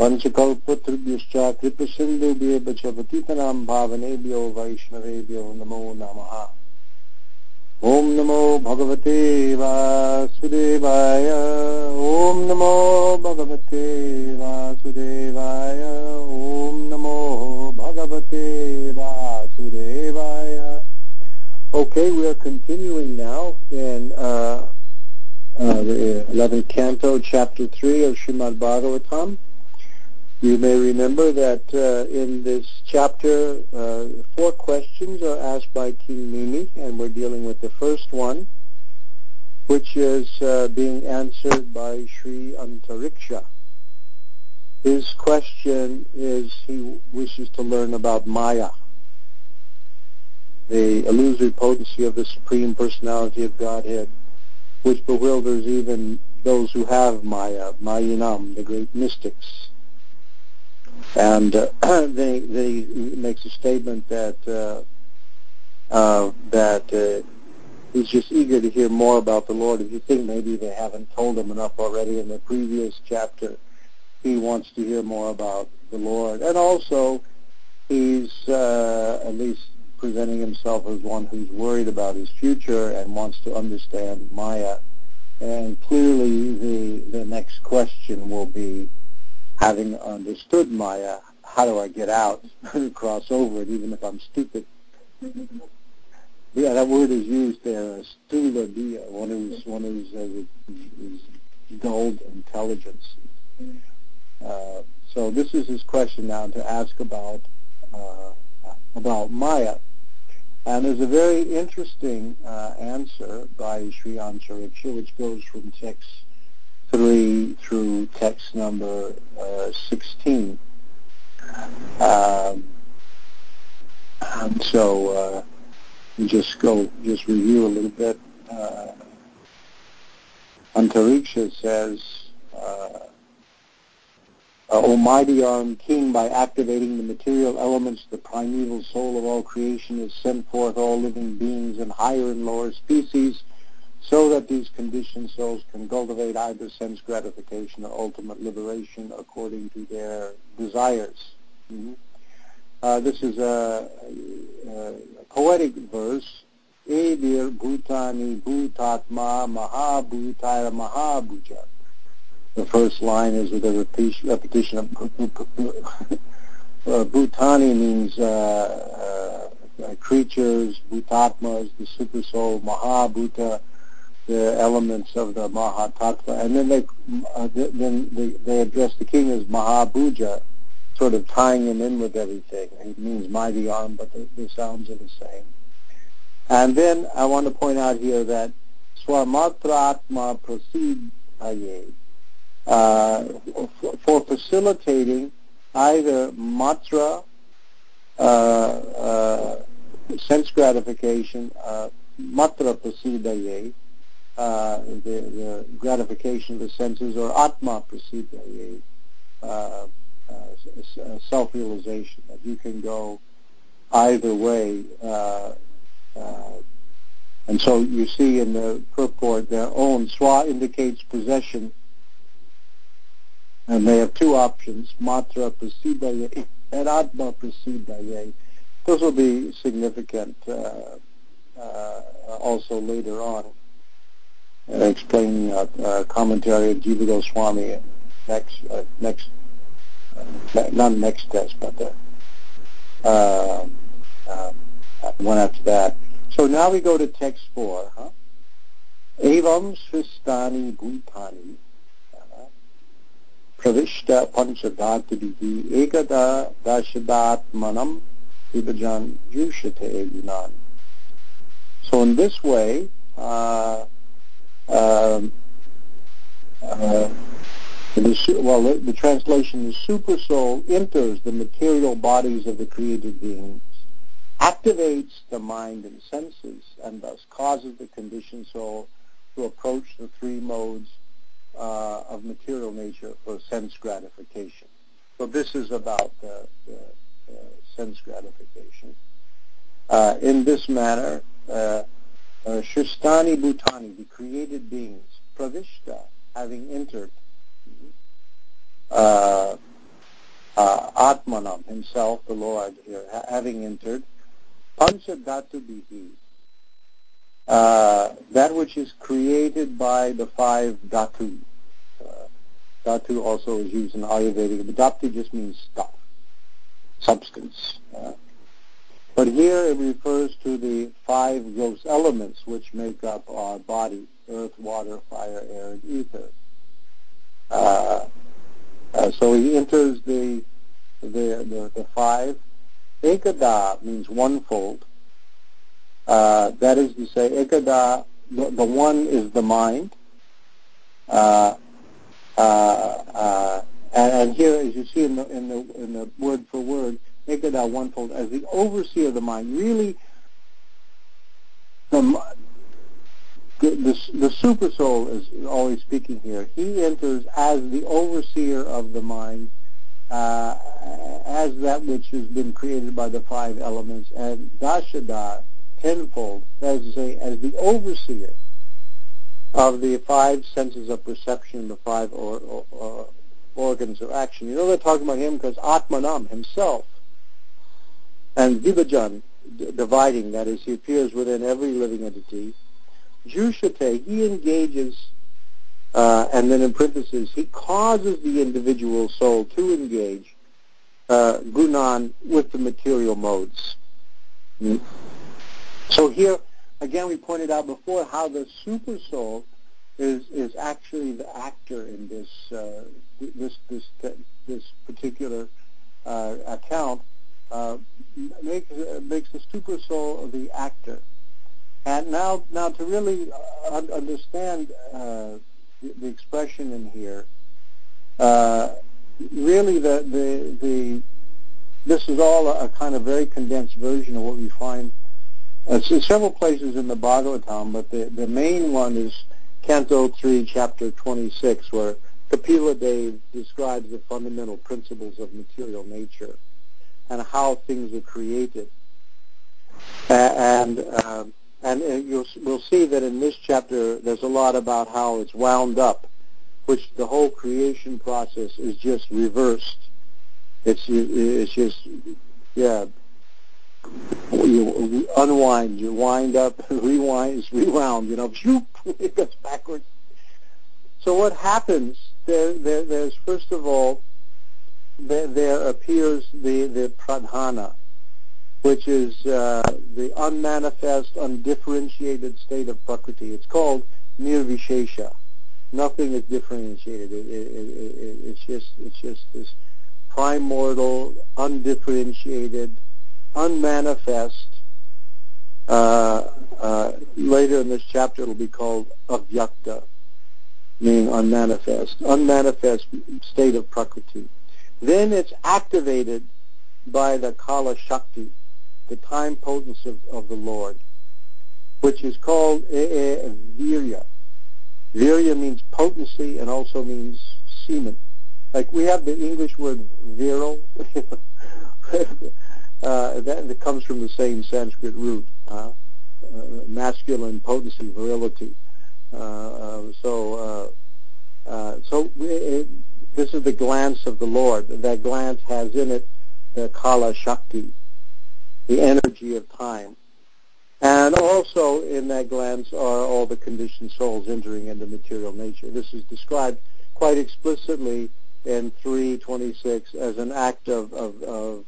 पञ्चकल्पतृभ्यश्च कृपसिन्धुभ्येव च पतितनां भावनेभ्यो वैष्णवेभ्यो नमो नमः ॐ नमो भगवते वासुदेवाय ॐ नमो भगवते वासुदेवाय ॐ नमो भगवते वासुदेवाय Okay, we are continuing now in uh, uh, the 11th canto, chapter 3 of Srimad Bhagavatam. You may remember that uh, in this chapter, uh, four questions are asked by King Nimi, and we're dealing with the first one, which is uh, being answered by Sri Antariksha. His question is he wishes to learn about Maya, the illusory potency of the Supreme Personality of Godhead, which bewilders even those who have Maya, Mayinam, the great mystics. And uh, they, they makes a statement that uh, uh, that he's just eager to hear more about the Lord. If you think maybe they haven't told him enough already in the previous chapter, he wants to hear more about the Lord. And also, he's uh, at least presenting himself as one who's worried about his future and wants to understand Maya. And clearly, the the next question will be, having understood Maya, how do I get out cross over it, even if I'm stupid? Yeah, that word is used there, stula dia, one who's one who's uh, is dulled intelligence. Uh, so this is his question now to ask about uh, about Maya. And there's a very interesting uh, answer by Sri Antariksha, which goes from text 3 through text number uh, 16. Um, and so uh, just go, just review a little bit. Uh, Antariksha says, uh, Almighty armed king, by activating the material elements, the primeval soul of all creation has sent forth all living beings and higher and lower species so that these conditioned souls can cultivate either sense gratification or ultimate liberation according to their desires. Mm-hmm. Uh, this is a, a, poetic verse. Edir Bhutani Bhutatma Mahabhutaya Mahabhuja. The first line is with a repetition of uh, Bhutani means uh, uh, creatures, Bhutatma is the super soul, Mahabhuta the elements of the Mahatattva, and then they uh, then they, they address the king as Mahabhuja, sort of tying him in with everything. It means mighty arm, but the, the sounds are the same. And then I want to point out here that Swamatra Atma Prasid uh, for facilitating either matra, uh, uh, sense gratification, uh, matra prasidaye, uh, the, the, gratification of the senses, or atma prasidaye, uh, uh, self-realization, that you can go either way. Uh, uh, and so you see in the purport their own swa indicates possession, and they have two options, matra prasidaye and atma prasidaye. Those will be significant uh, also later on. Uh, explaining uh, uh, commentary of Jiva Goswami next next not next test, but the uh, uh, one after that. So now we go to text four. Huh? Evam Svistani Bhutani Pravishta Panchadatibihi Ekada Dashadatmanam Vibajan Yushate Yunan. So in this way, uh, um, uh, the, well, the, the translation is super soul enters the material bodies of the created beings, activates the mind and senses, and thus causes the conditioned soul to approach the three modes uh, of material nature for sense gratification. So this is about the, the sense gratification. Uh, in this manner, uh, uh, Shristani Bhutani, the created beings, Pravishta, having entered, uh, Atmanam, himself, the Lord, here, having entered, Pancha Dhatu Bihi, uh, that which is created by the five Dhatu. Uh, dhatu also is used in Ayurvedic, but Dhatu just means stuff, substance. Uh, but here it refers to the five gross elements which make up our body, earth, water, fire, air, and ether. Uh, uh, so he enters the, the, the, the five. Ekada means onefold. Uh, that is to say, ekada, the, the one is the mind. Uh, uh, uh, and, and, here, as you see in the, in the, in the word for word, ekada onefold, as the overseer of the mind, really the, the, the, the super soul is always speaking here. He enters as the overseer of the mind, uh, as that which has been created by the five elements, and dashada, tenfold, that is to say, as the overseer of the five senses of perception, the five or, or, or organs of action. You know they're talking about him because Atmanam, himself, and Vibhajan, d- dividing, that is, he appears within every living entity. Jushate, he engages, uh, and then in parentheses, he causes the individual soul to engage uh, Gunan with the material modes. Mm. So here, again, we pointed out before how the super soul is is actually the actor in this uh, this this this particular uh, account. Uh, makes the super soul of the actor. And now now to really uh, understand uh, the, the, expression in here, uh, really the the the this is all a, a kind of very condensed version of what we find in several places in the Bhagavatam, but the, the main one is Canto 3, Chapter 26, where Kapila Dev describes the fundamental principles of material nature and how things are created. and um, and you'll, we'll see that in this chapter there's a lot about how it's wound up, which the whole creation process is just reversed. It's it's just yeah you unwind, you wind up, rewind, rewound, you know, it goes backwards. So what happens, there, there, there's first of all, there, there appears the, the pradhana, which is uh, the unmanifest, undifferentiated state of prakriti. It's called nirvishesha. Nothing is differentiated. It, it, it, it's just it's just this primordial, undifferentiated, unmanifest. Uh, uh, later in this chapter, it'll be called avyakta, meaning unmanifest, unmanifest state of prakriti. Then it's activated by the kala shakti, the time potency of, of the Lord, which is called e- e- virya. Virya means potency and also means semen. Like we have the English word virile. uh, that, that, comes from the same Sanskrit root, uh, uh, masculine potency, virility. Uh, uh, so, uh, so it, this is the glance of the Lord. That glance has in it the kala shakti, the energy of time. And also in that glance are all the conditioned souls entering into material nature. This is described quite explicitly in 326 as an act of, of, of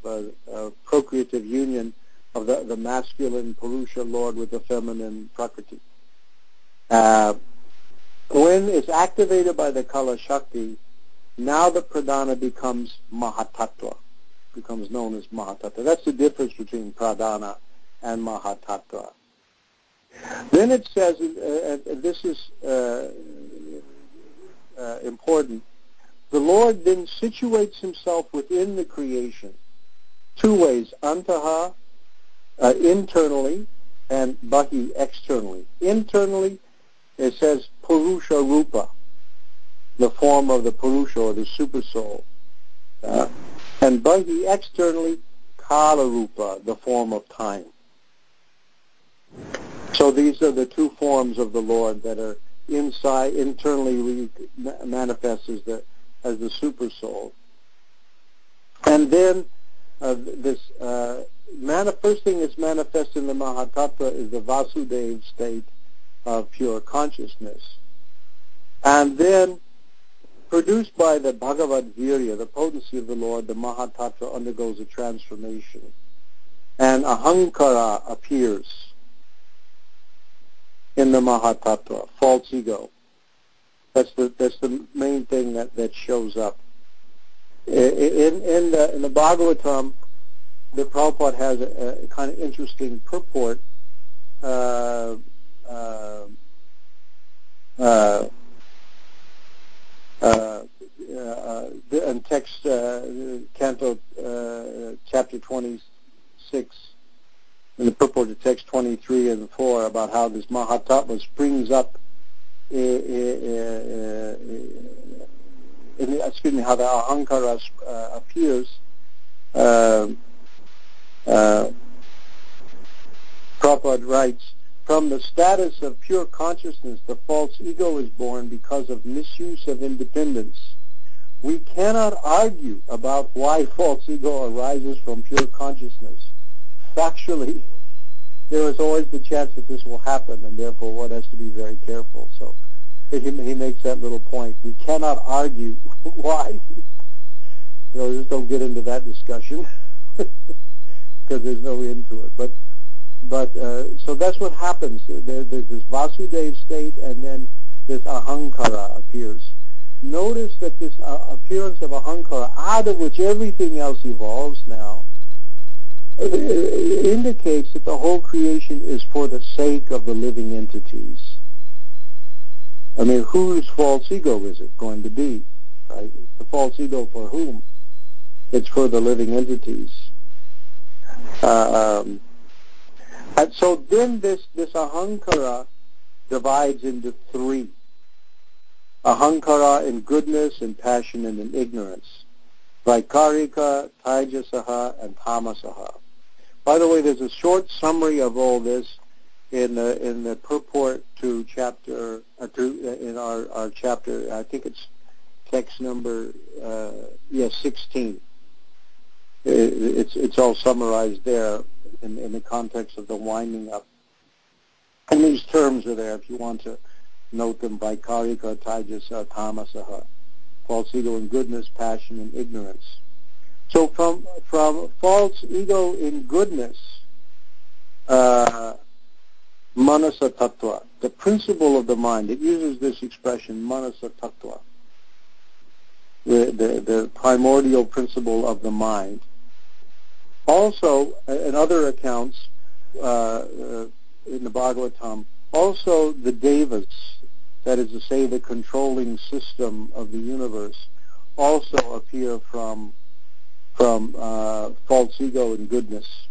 uh, procreative union of the, the masculine Purusha Lord with the feminine Prakriti. Uh, when it's activated by the Kala Shakti, now the pradhana becomes Mahatattva, becomes known as Mahatattva. That's the difference between pradhana and Mahatattva. Then it says, uh, and this is uh, uh, important, the Lord then situates himself within the creation two ways, antaha, uh, internally, and bahi, externally. Internally, it says purusha rupa, the form of the purusha or the super soul. Uh, and bahi, externally, kala rupa, the form of time. So these are the two forms of the Lord that are inside, internally manifest as the as the super soul. And And then uh, this uh, mani- first thing that's manifest in the Mahatattva is the Vasudeva state of pure consciousness. And then produced by the Bhagavad Virya, the potency of the Lord, the Mahatattva undergoes a transformation. And Ahankara appears in the Mahatattva, false ego. That's the that's the main thing that, that shows up. In in the, in the Bhagavatam, the Prabhupada has a, a kind of interesting purport. Uh, uh, uh, uh, uh, in text, uh, Canto, uh, chapter 26, in the purport of text 23 and 4, about how this Mahatma springs up, in, in, excuse me, how the Ahankara uh, appears. Uh, uh, Prabhupada writes, from the status of pure consciousness, the false ego is born because of misuse of independence. We cannot argue about why false ego arises from pure consciousness. Factually, there is always the chance that this will happen, and therefore one has to be very careful. So he, he makes that little point. We cannot argue why. You know, just don't get into that discussion because there's no end to it. But but uh, so that's what happens. There, there's this Vasudeva state, and then this Ahankara appears. Notice that this uh, appearance of Ahankara, out of which everything else evolves now, indicates that the whole creation is for the sake of the living entities. I mean, whose false ego is it going to be? Right? The false ego for whom? It's for the living entities. Uh, um, and so then this, this ahankara divides into three. Ahankara in goodness and passion and in ignorance. Vaikarika, Taijasaha, and Tamasaha. By the way, there's a short summary of all this in the in the purport to chapter uh, to uh, in our our chapter. I think it's text number uh, yes, 16. It, it's it's all summarized there in, in the context of the winding up. And these terms are there if you want to note them, Vaikarika, Taijasa, Tamasaha, false ego in goodness, passion, and ignorance. So from, from false ego in goodness, uh, manasa tattva, the principle of the mind, it uses this expression, manasa tattva, the, the, the primordial principle of the mind. Also, in other accounts uh, uh, in the Bhagavatam, also the devas, that is to say the controlling system of the universe, also appear from from uh, false ego and goodness.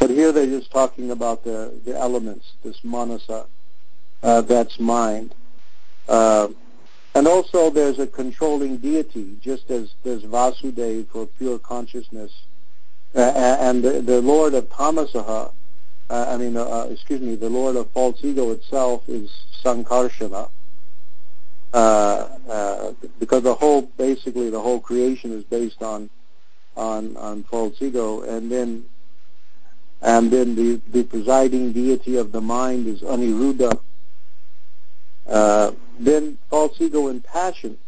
But here they're just talking about the, the elements, this manasa, uh, that's mind. Uh, and also there's a controlling deity, just as there's Vasudeva for pure consciousness. Uh, and the, the Lord of Tamasaha, uh, I mean, uh, uh, excuse me, the Lord of false ego itself is Sankarshana. Uh, uh, because the whole, basically the whole creation is based on, on, on false ego. And then, and then the, the presiding deity of the mind is Aniruddha, then false ego and passion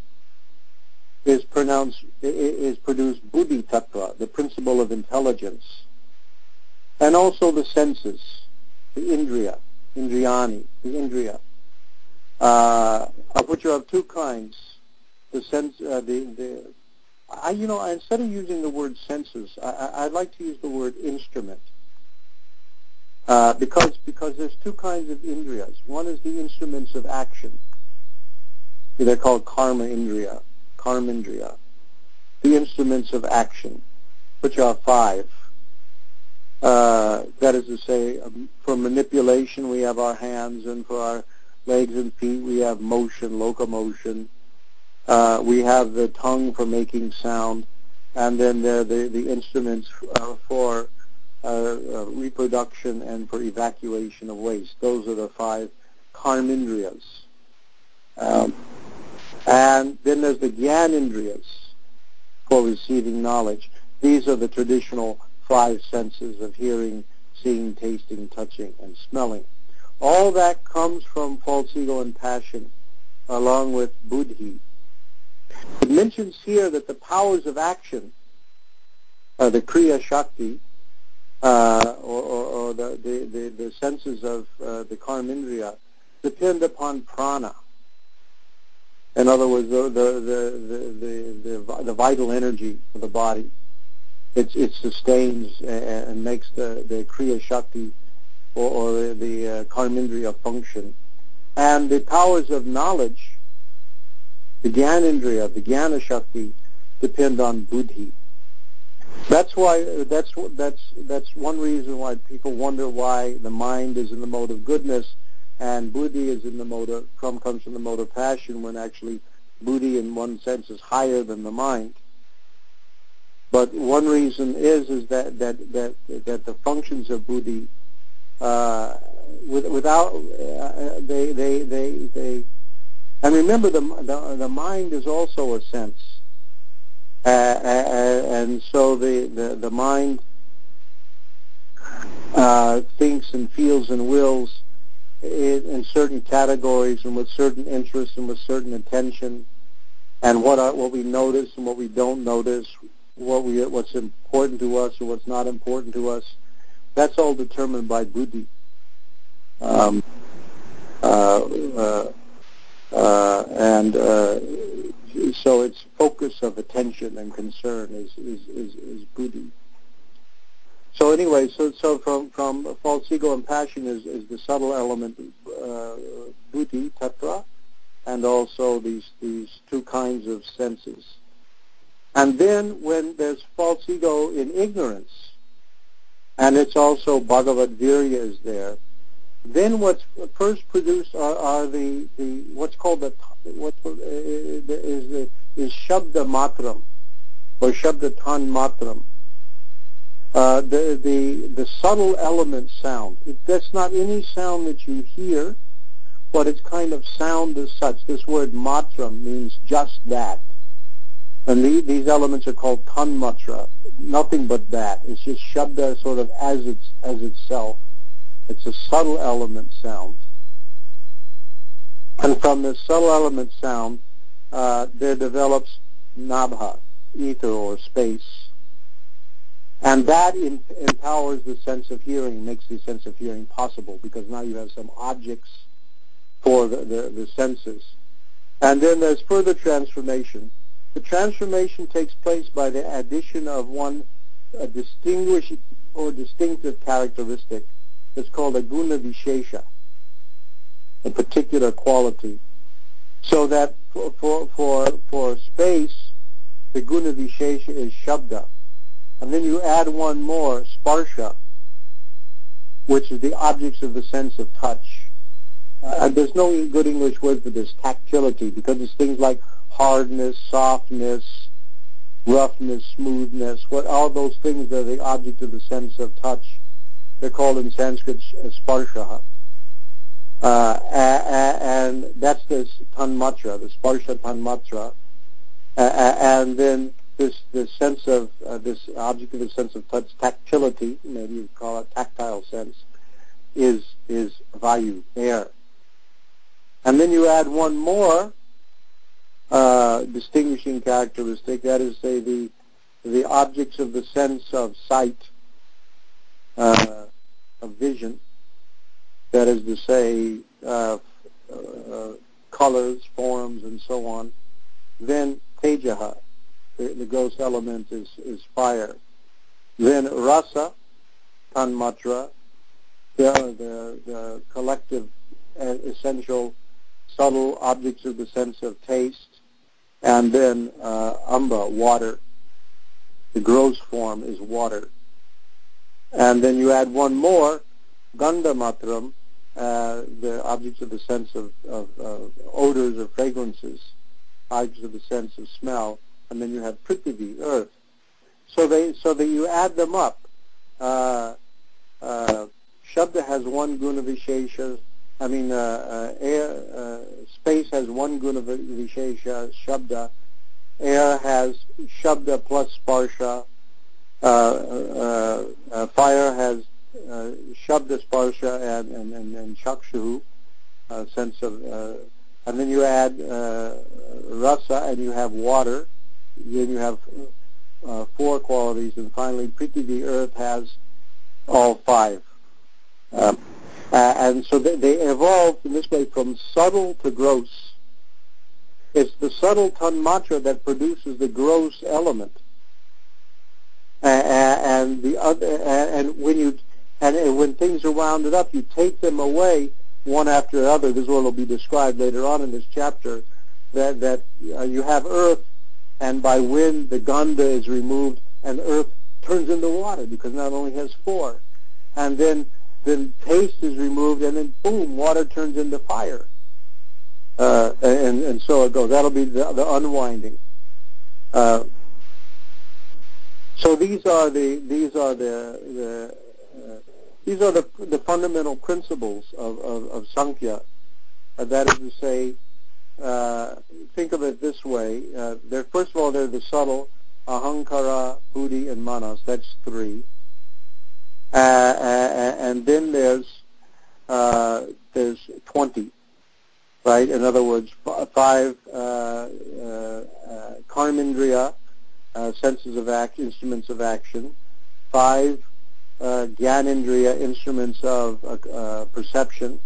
is pronounced is produced buddhi tattva, the principle of intelligence, and also the senses, the indriya, indriyani, the indriya, uh, of which you have two kinds. The sense, uh, the the, I you know instead of using the word senses, I, I'd like to use the word instrument. Uh, because because there's two kinds of indriyas. One is the instruments of action. They're called karma indriya, karmendriya. The instruments of action, which are five. Uh, that is to say, um, for manipulation we have our hands, and for our legs and feet we have motion, locomotion. Uh, we have the tongue for making sound, and then there the, the instruments uh, for uh, uh, reproduction and for evacuation of waste. Those are the five karmindriyas. Um, and then there's the gyanindriyas for receiving knowledge. These are the traditional five senses of hearing, seeing, tasting, touching, and smelling. All that comes from false ego and passion, along with buddhi. It mentions here that the powers of action, uh, the kriya shakti, uh, or, or, or the, the, the, the, senses of uh, the karmindriya, depend upon prana. In other words, the, the, the, the, the, vital energy of the body. It, it sustains and makes the, the Kriya Shakti or, or the uh, Karmindriya function. And the powers of knowledge, the Gyanendriya, the Jnana Shakti, depend on Buddhi. That's why that's that's that's one reason why people wonder why the mind is in the mode of goodness and buddhi is in the mode of from comes from the mode of passion when actually buddhi in one sense is higher than the mind. But one reason is is that that that that the functions of buddhi uh, with, without uh, they they they they and remember the the, the mind is also a sense. Uh, uh and so the, the, the mind uh, thinks and feels and wills in certain categories and with certain interests and with certain attention and what are, what we notice and what we don't notice, what we what's important to us or what's not important to us. That's all determined by buddhi. Um, uh, uh, uh, and uh, so its focus of attention and concern is is is, is buddhi. So anyway, so so from from false ego and passion is, is the subtle element uh, buddhi tattva, and also these these two kinds of senses. And then when there's false ego in ignorance, and it's also Bhagavad Virya is there, then what's first produced are, are the, the what's called the what uh, is the is Shabda Matram or Shabda Tan Matram uh, the, the, the subtle element sound. That's not any sound that you hear, but it's kind of sound as such. This word matra means just that. And the, these elements are called tanmatra, nothing but that. It's just shabda sort of as its as itself. It's a subtle element sound. And from this subtle element sound, uh, there develops nabha, ether or space. And that in, empowers the sense of hearing, makes the sense of hearing possible because now you have some objects for the, the, the senses. And then there's further transformation. The transformation takes place by the addition of one a distinguished or distinctive characteristic that's called a guna vishesha, a particular quality. So that for, for, for, for space, the guna vishesha is shabda. And then you add one more, sparsha, which is the objects of the sense of touch. Uh, there's no good English word for this, tactility, because it's things like hardness, softness, roughness, smoothness, what all those things that are the object of the sense of touch. They're called in Sanskrit sparsha. Uh, and that's the tanmatra, the sparsha tanmatra. Uh, and then this this sense of uh, this object of the sense of touch, tactility, maybe you call it tactile sense, is is vayu, air. And then you add one more uh, distinguishing characteristic, that is, say, the the objects of the sense of sight, uh, of vision, that is to say, uh, uh colors, forms, and so on, then tejaha, the, the gross element is, is fire. Then rasa, tanmatra, the, the, the collective uh, essential subtle objects of the sense of taste, and then uh, amba, water. The gross form is water. And then you add one more, gandha matram, uh, the objects of the sense of, of, of odors or fragrances, objects of the sense of smell, and then you have Prithvi, earth. So they so that you add them up. Uh, uh, Shabda has one guna vishesha. I mean, uh, uh, air, uh, space has one guna vishesha. Shabda. Air has Shabda plus Sparsha. Uh, fire has Shabda Sparsha and, and, and, and Chakshu, uh, sense of, and then you add Rasa and you have water. Then you have uh, four qualities. And finally, Prithvi, the earth, has all five. Um, uh, and so they, they evolved in this way from subtle to gross. It's the subtle tanmatra that produces the gross element. Uh, and the other, and when you, and when things are rounded up, you take them away one after the other. This will be described later on in this chapter. That that uh, you have earth, and by wind the ganda is removed, and earth turns into water because now it only has four. And then then taste is removed, and then boom, water turns into fire. Uh, and, and so it goes. That'll be the, the unwinding. Uh, so these are the these are the, the uh, these are the the fundamental principles of of, of Sankhya. Uh, that is to say, uh, think of it this way: uh, first of all they're the subtle ahankara, buddhi, and manas. That's three. Uh, uh, and then there's uh, there's 20, right? In other words, five uh, karmindriya, senses of act, instruments of action, five uh, gyanindriya, instruments of perception.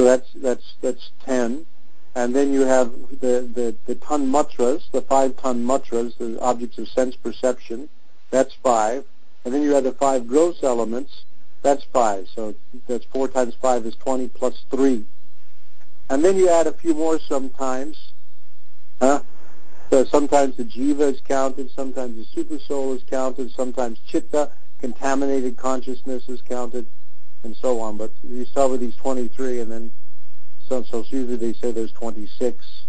So that's that's that's 10 and then you have the, the, the ton matras, the five ton matras, the objects of sense perception, that's five. And then you have the five gross elements. That's five. So that's four times five is 20 plus three. And then you add a few more sometimes. Huh? So sometimes the jiva is counted, sometimes the super soul is counted, sometimes chitta, contaminated consciousness is counted, and so on. But you start with these 23, and then so, so usually they say there's 26.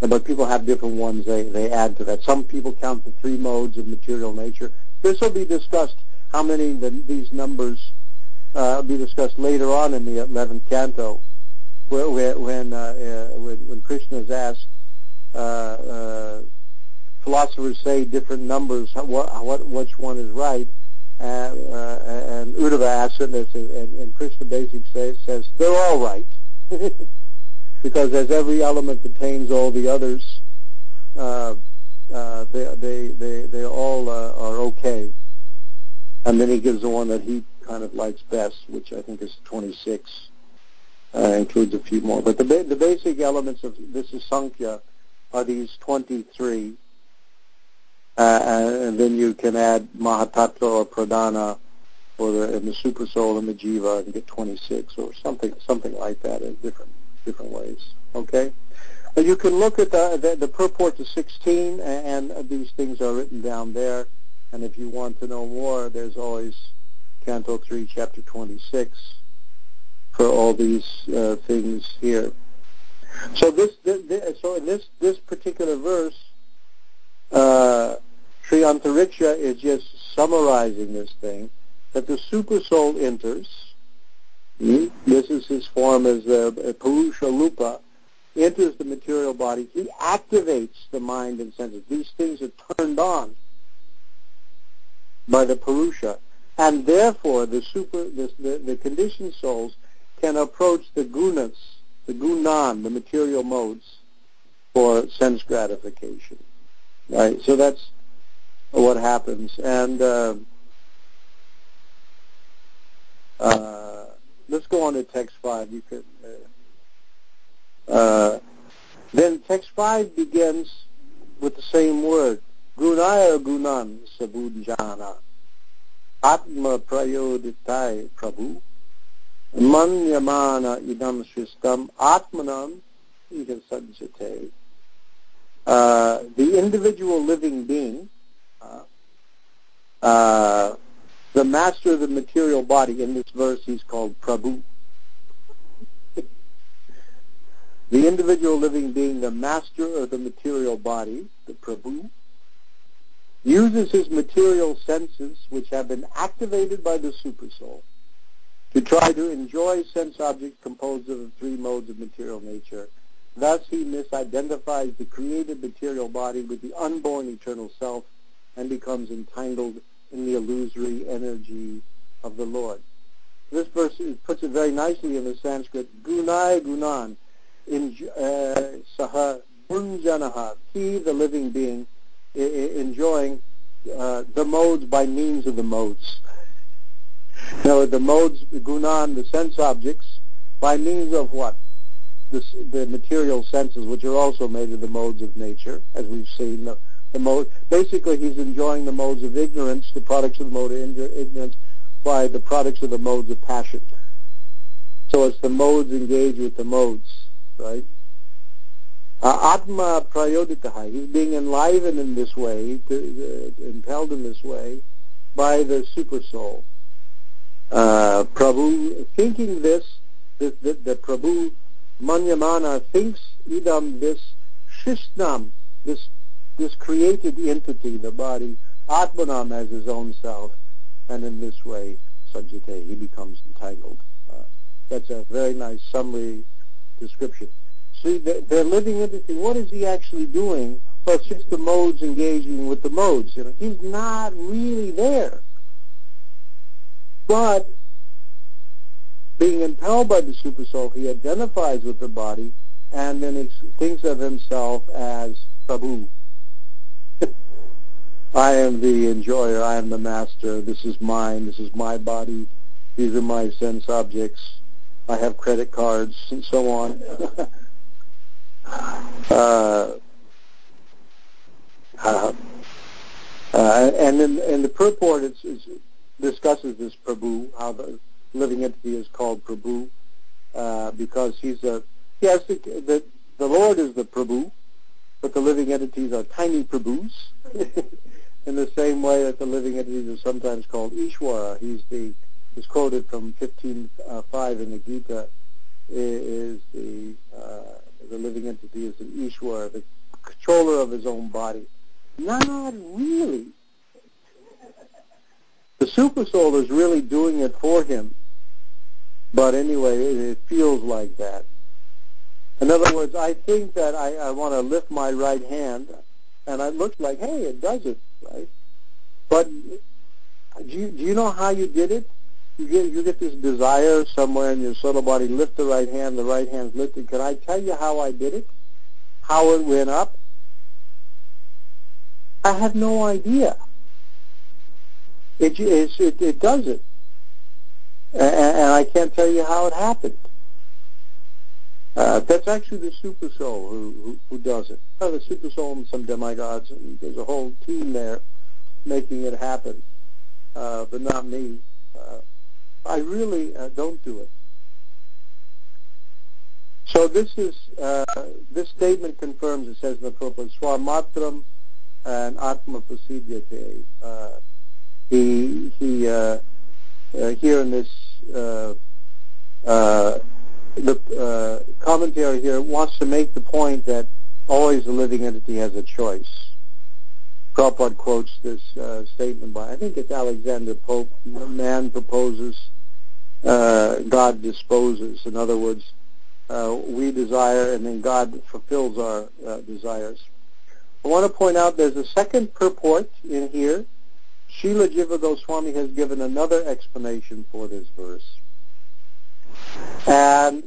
But people have different ones they, they add to that. Some people count the three modes of material nature. This will be discussed, how many the, these numbers uh, will be discussed later on in the 11th canto, where, where, when, uh, uh, when, when Krishna is asked, uh, uh, philosophers say different numbers, what, what, which one is right, and asks it, and, Krishna basically says, says, they're all right. because as every element contains all the others, uh, uh, they, they, they, they all uh, are okay. And then he gives the one that he kind of likes best, which I think is 26. Uh, includes a few more. But the, ba- the basic elements of this is Sankhya are these 23. Uh, and then you can add Mahatattva or pradhana or the, and the Super Soul and the Jiva and get 26 or something something like that in different different ways. Okay? You can look at the, the, the purport to 16, and, and these things are written down there. And if you want to know more, there's always Canto 3, Chapter 26 for all these uh, things here. So this, this, so in this this particular verse, uh, Sri Antariksha is just summarizing this thing that the super soul enters. Hmm? This is his form as uh, Purusha Rupa, enters the material body, he activates the mind and senses. These things are turned on by the Purusha. And therefore, the super, the, the, the conditioned souls can approach the gunas, the gunan, the material modes, for sense gratification. Right? So that's what happens. And uh, uh, let's go on to text five. You could. Uh, uh, then text 5 begins with the same word, gunaya gunan sabunjana, atma prayoditai prabhu, manyamana idam sristam atmanam idam sajjate. Uh, the individual living being, uh, uh, the master of the material body, in this verse he's called Prabhu. The individual living being, the master of the material body, the Prabhu, uses his material senses, which have been activated by the supersoul, to try to enjoy sense objects composed of the three modes of material nature, Thus he misidentifies the created material body with the unborn eternal self and becomes entangled in the illusory energy of the Lord. This verse puts it very nicely in the Sanskrit, gunai gunan, in uh, saha bunjanaha, he, the living being, enjoying uh, the modes by means of the modes. Now, the modes, gunan, the sense objects, by means of what? The, the material senses, which are also made of the modes of nature, as we've seen. The, the mode, basically, he's enjoying the modes of ignorance, the products of the mode of ignorance, by the products of the modes of passion. So it's the modes engage with the modes, right? Uh, Atma prayoditaha, he's being enlivened in this way, to, uh, impelled in this way, by the super soul. Uh, Prabhu, thinking this, the, the Prabhu Manyamana thinks idam this shishnam, this this created entity, the body, Atmanam as his own self, and in this way, Sajjate, he becomes entangled. Uh, that's a very nice summary description. See, they're living entity. What is he actually doing? Well, it's just the modes engaging with the modes. You know, he's not really there. But being impelled by the supersoul, he identifies with the body and then thinks of himself as Prabhu. I am the enjoyer. I am the master. This is mine. This is my body. These are my sense objects. I have credit cards and so on. uh, uh, uh, and in, in the purport, it discusses this Prabhu, how the living entity is called Prabhu, uh, because he's a, yes, the, the, the Lord is the Prabhu, but the living entities are tiny Prabhus. in the same way that the living entities are sometimes called Ishwara. He's the is quoted from 15.5 uh, in the Gita is the uh, the living entity is an Ishwara, the controller of his own body. Not really. The super soul is really doing it for him, but anyway, it, it feels like that. In other words, I think that I, I want to lift my right hand, and it looks like, hey, it does it right? But do you, do you know how you did it? You get you get this desire somewhere in your subtle body. Lift the right hand. The right hand's lifted. Can I tell you how I did it? How it went up? I have no idea. It it, it, it does it, and, and I can't tell you how it happened. Uh, that's actually the super soul who, who, who does it. Uh, the super soul and some demigods, and there's a whole team there making it happen, uh, but not me. Uh, I really uh, don't do it. So this is uh, this statement confirms. It says in the purpose swamatram and atma prasidyate. He he here in this the uh, commentary here wants to make the point that always the living entity has a choice. Prabhupada quotes this uh, statement by, I think it's Alexander Pope, man proposes, uh, God disposes. In other words, uh, we desire and then God fulfills our uh, desires. I want to point out there's a second purport in here. Srila Jiva Goswami has given another explanation for this verse. And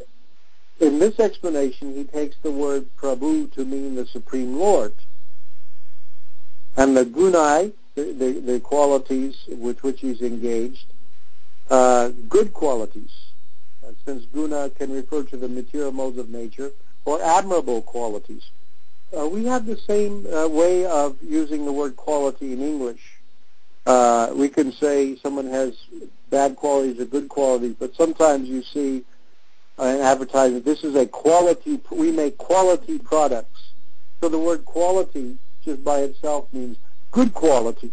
in this explanation, he takes the word Prabhu to mean the Supreme Lord. And the gunai, the, the, the qualities with which he's engaged, uh, good qualities, uh, since guna can refer to the material modes of nature, or admirable qualities. Uh, we have the same uh, way of using the word quality in English. Uh, we can say someone has bad qualities or good qualities, but sometimes you see in advertising, this is a quality, we make quality products. So the word quality just by itself means good quality.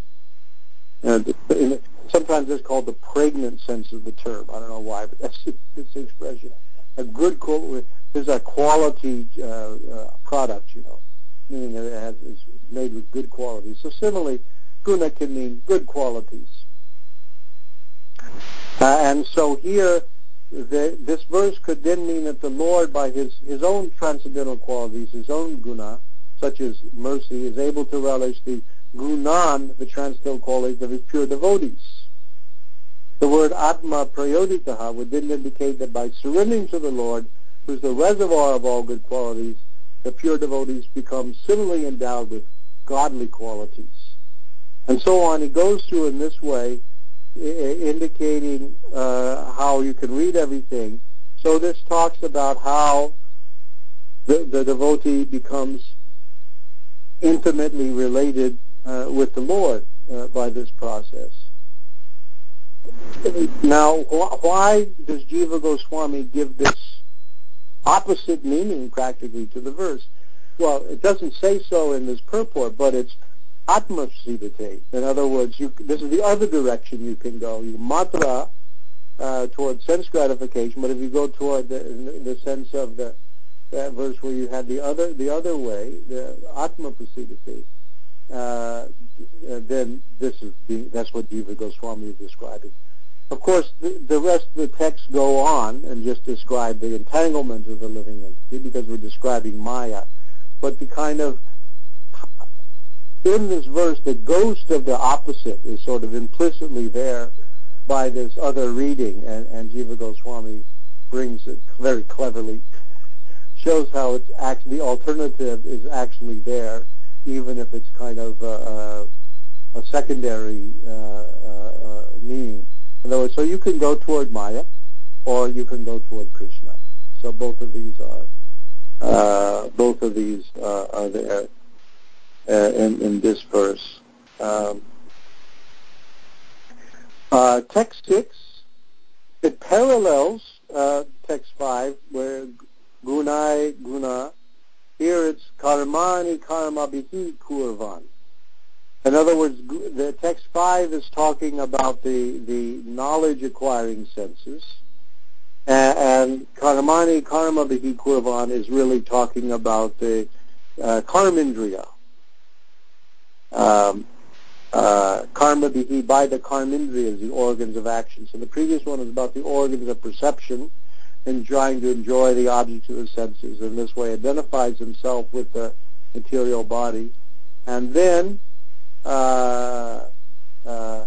And sometimes it's called the pregnant sense of the term. I don't know why, but that's this expression. A good quality, is a quality uh, uh, product, you know, meaning that it has, is made with good quality. So similarly, guna can mean good qualities. Uh, and so here, the, this verse could then mean that the Lord, by his, his own transcendental qualities, his own guna, such as mercy, is able to relish the gunan, the transcendental qualities of his pure devotees. The word atma prayoditaha would then indicate that by surrendering to the Lord, who's the reservoir of all good qualities, the pure devotees become similarly endowed with godly qualities. And so on. He goes through in this way, indicating uh, how you can read everything. So this talks about how the, the devotee becomes intimately related uh, with the Lord uh, by this process. Now, wh- why does Jiva Goswami give this opposite meaning practically to the verse? Well, it doesn't say so in this purport, but it's atmasidate. In other words, you, this is the other direction you can go. You matra uh, toward sense gratification, but if you go toward the, the sense of the that verse where you had the other the other way, the atma prasidati, uh, then this is being, that's what Jiva Goswami is describing. Of course, the, the rest of the texts go on and just describe the entanglement of the living entity because we're describing Maya. But the kind of in this verse, the ghost of the opposite is sort of implicitly there by this other reading, and, and Jiva Goswami brings it very cleverly, shows how it's the alternative is actually there, even if it's kind of a, a, a secondary uh, uh, uh, meaning. In other words, so you can go toward Maya, or you can go toward Krishna. So both of these are uh, both of these uh, are there uh, in, in this verse. Um, uh, text 6, it parallels uh, text 5 where gunai guna. Here it's karmani karma bihi kurvan. In other words, the text 5 is talking about the, the knowledge acquiring senses. And, and karmani karma bihi kurvan is really talking about the uh, um, uh, karma bihi by the karmindriyas, the organs of action. So the previous one is about the organs of perception and trying to enjoy the objects of the senses. In this way, identifies himself with the material body, and then uh, uh,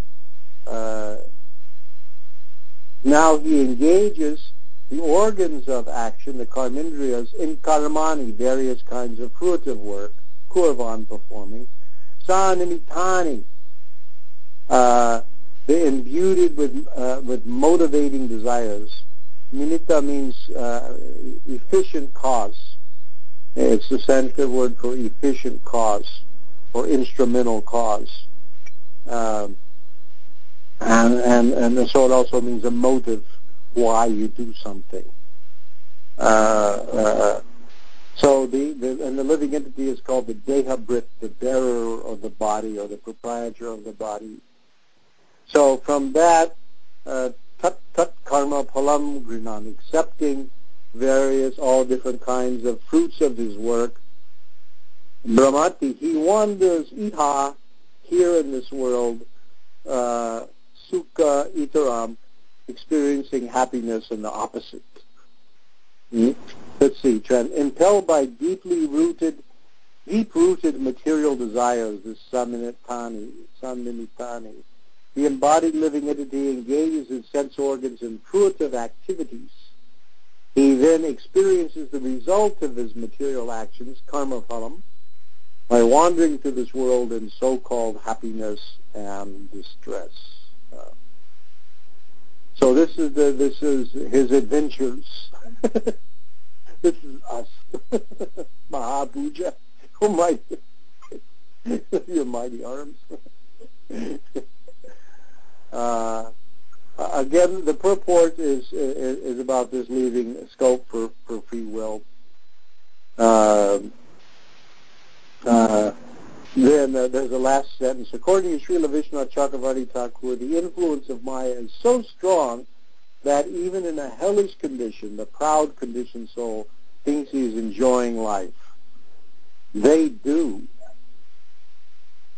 uh, now he engages the organs of action, the karmindriyas, in karmani, various kinds of fruitive work, kurvan performing, Sanimitani. Uh, they're imbued with, uh, with motivating desires. Minita means uh, efficient cause. It's the Sanskrit word for efficient cause or instrumental cause. Um, and, and, and so it also means a motive why you do something. Uh, uh, so the, the, and the living entity is called the Dehabrit, the bearer of the body or the proprietor of the body. So from that, uh, tat tat karma palam grinan, accepting various, all different kinds of fruits of his work. Brahmati, he wanders iha, here in this world, uh, sukha itaram, experiencing happiness in the opposite. Hmm? Let's see, Trent. Impelled by deeply rooted, deep-rooted material desires, the saminitani, saminitani, the embodied living entity engages its sense organs in fruitive activities. He then experiences the result of his material actions, karma phalam, by wandering through this world in so-called happiness and distress. Uh, so this is the, this is his adventures. this is us. Mahabhuja. Oh my, your mighty arms. uh, again, the purport is, is, is about this leaving scope for, for free will. Uh, uh, then uh, there's a last sentence. According to Srila Vishwanath Chakravarti Thakur, the influence of Maya is so strong that even in a hellish condition, the proud conditioned soul thinks he's enjoying life. They do.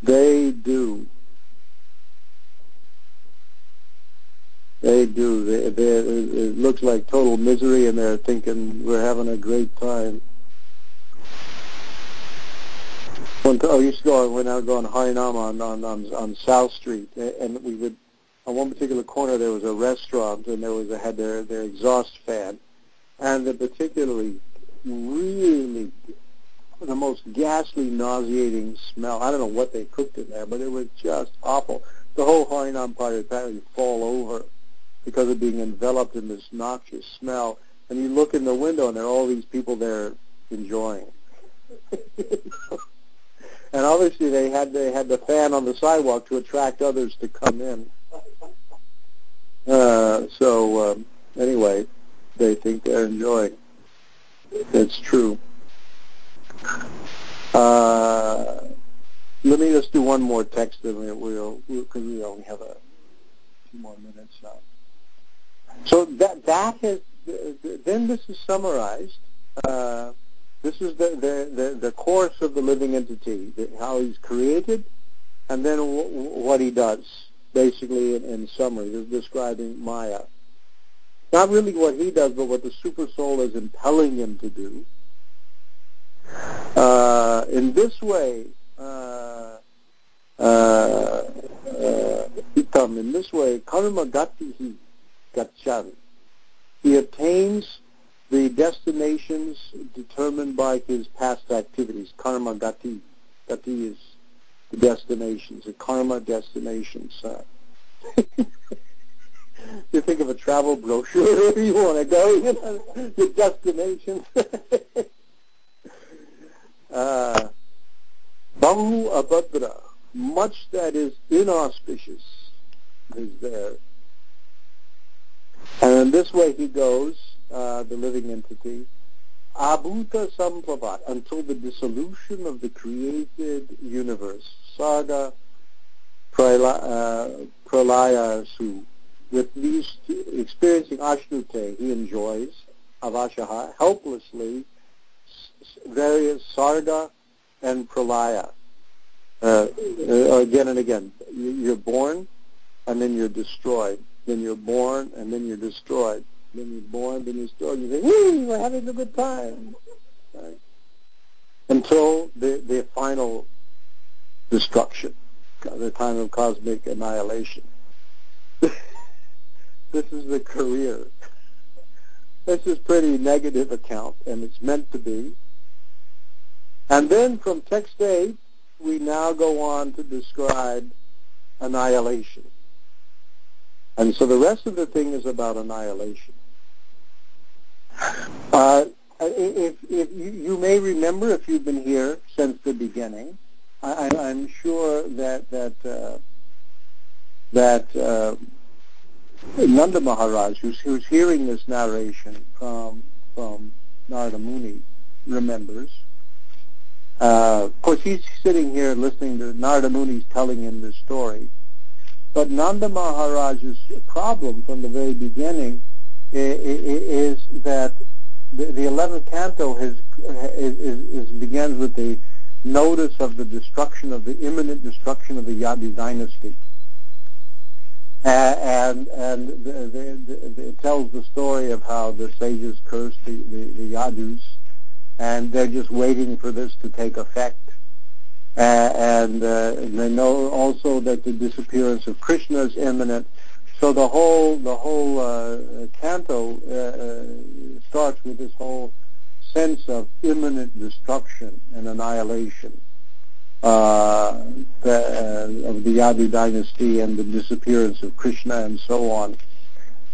They do. They do. They, they, it looks like total misery, and they're thinking we're having a great time. Oh, used to go I would go on Harinam on, on on on South Street, and we would on one particular corner there was a restaurant, and there was a, had their their exhaust fan, and the particularly really the most ghastly, nauseating smell. I don't know what they cooked in there, but it was just awful. The whole Harinam party apparently fall over because of being enveloped in this noxious smell. And you look in the window, and there are all these people there enjoying. and obviously, they had they had the fan on the sidewalk to attract others to come in. Uh, so um, anyway, they think they're enjoying. It's true. Uh, let me just do one more text, and we'll because we only have a few more minutes now. So that that has then this is summarized. Uh, this is the, the, the, the, course of the living entity, how he's created, and then w- what he does, basically in, in summary, is describing Maya. Not really what he does, but what the super soul is impelling him to do. Uh, in this way, uh, uh, uh in this way, karma gatihi gachan. He obtains the destinations determined by his past activities. Karma gati. Gati is destinations, the karma destinations. You think of a travel brochure wherever you want to go, you know, your destination. uh, abhadra, much that is inauspicious is there. And in this way he goes, uh, the living entity, abhuta samplavat, until the dissolution of the created universe. Saga pralaya uh, su. With these experiencing ashnute, he enjoys avashaha helplessly various sarga and pralaya. Uh, uh, again and again, you're born and then you're destroyed then you're born, and then you're destroyed. Then you're born, then you're destroyed. You say, "Woo, we're having a good time," right? until the the final destruction, the time of cosmic annihilation. this is the career. This is pretty negative account, and it's meant to be. And then from text 8, we now go on to describe annihilation. And so the rest of the thing is about annihilation. Uh, if, if you, you, may remember, if you've been here since the beginning, I, am sure that that uh, that uh, Nanda Maharaj, who's, who's hearing this narration from from Narada Muni, remembers. Uh, of course, he's sitting here listening to Narada Muni's telling him this story, but Nanda Maharaj's problem from the very beginning is that the, 11th canto has, is, is, begins with the notice of the destruction of the imminent destruction of the Yadu dynasty. and and the, the, the, it tells the story of how the sages cursed the, the, Yadus, and they're just waiting for this to take effect and, uh, and they know also that the disappearance of Krishna is imminent. So the whole the whole uh, canto uh, uh starts with this whole sense of imminent destruction and annihilation uh, the, uh, of the Yadu dynasty and the disappearance of Krishna and so on.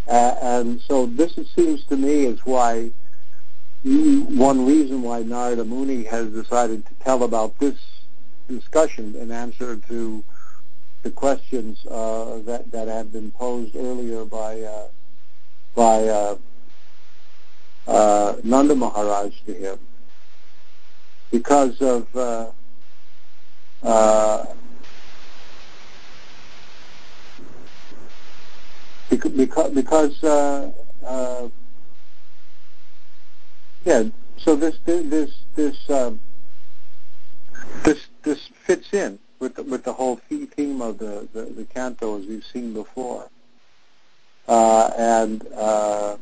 and so this it seems to me is why one reason why Narada Muni has decided to tell about this discussion in answer to the questions uh, that that had been posed earlier by uh, by uh, uh Nanda Maharaj to him, because of uh, uh, because because yeah. So this this this um, this this fits in with the, with the whole theme of the, the, the canto as we've seen before. Uh, and uh,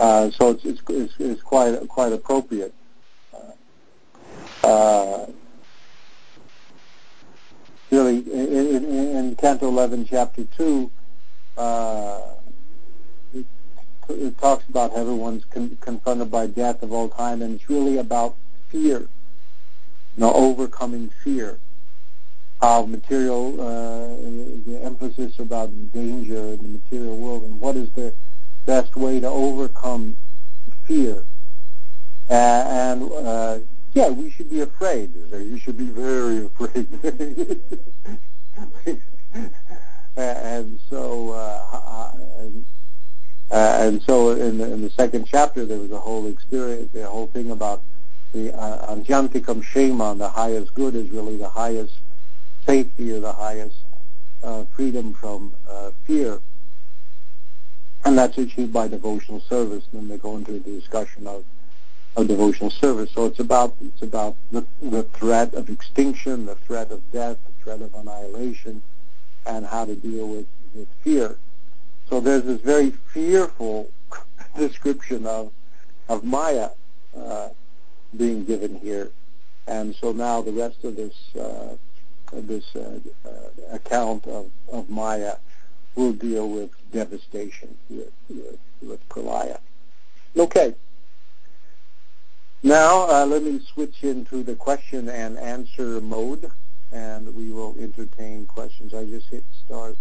Uh, so it's, it's, it's, it's, quite quite appropriate. Uh, really, in, in, in, Canto 11, Chapter 2, uh, it, it, talks about how everyone's con- confronted by death of all time, and it's really about fear, you know, overcoming fear. How material, uh, the emphasis about danger in the material world, and what is the best way to overcome fear. Uh, and uh, yeah, we should be afraid. You should be very afraid. and so, uh, and, uh, and so in the, in the second chapter, there was a whole experience, the whole thing about the uh, Anjantikam Shema, the highest good is really the highest safety or the highest uh, freedom from uh, fear. And that's achieved by devotional service. And then they go into the discussion of of devotional service. So it's about it's about the, the threat of extinction, the threat of death, the threat of annihilation, and how to deal with, with fear. So there's this very fearful description of of Maya uh, being given here, and so now the rest of this uh, this uh, uh account of, of Maya will deal with devastation, with with, with. Okay. Now uh, let me switch into the question and answer mode, and we will entertain questions. I just hit star.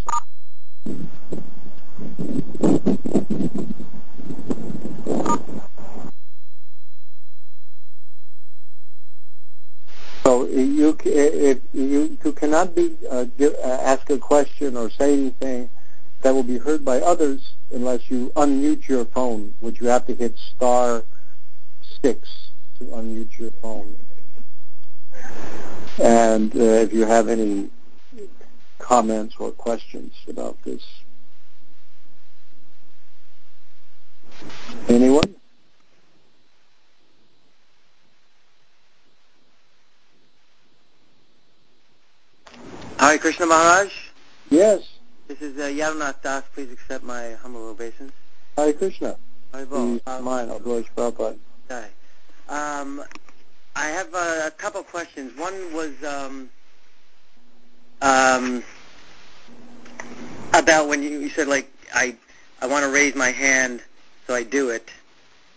So you if you, you cannot be uh, uh, ask a question or say anything that will be heard by others unless you unmute your phone, which you have to hit star six to unmute your phone. And uh, if you have any comments or questions about this. Anyone? Hi, Krishna Maharaj. Yes. This is uh, Yadunath Das. Please accept my humble obeisance. Hare Krishna. Hare Please, um, mine, Abdullah Prabhupada. Okay. Um, I have a, a couple questions. One was um, um, about when you, you said like I I want to raise my hand, so I do it,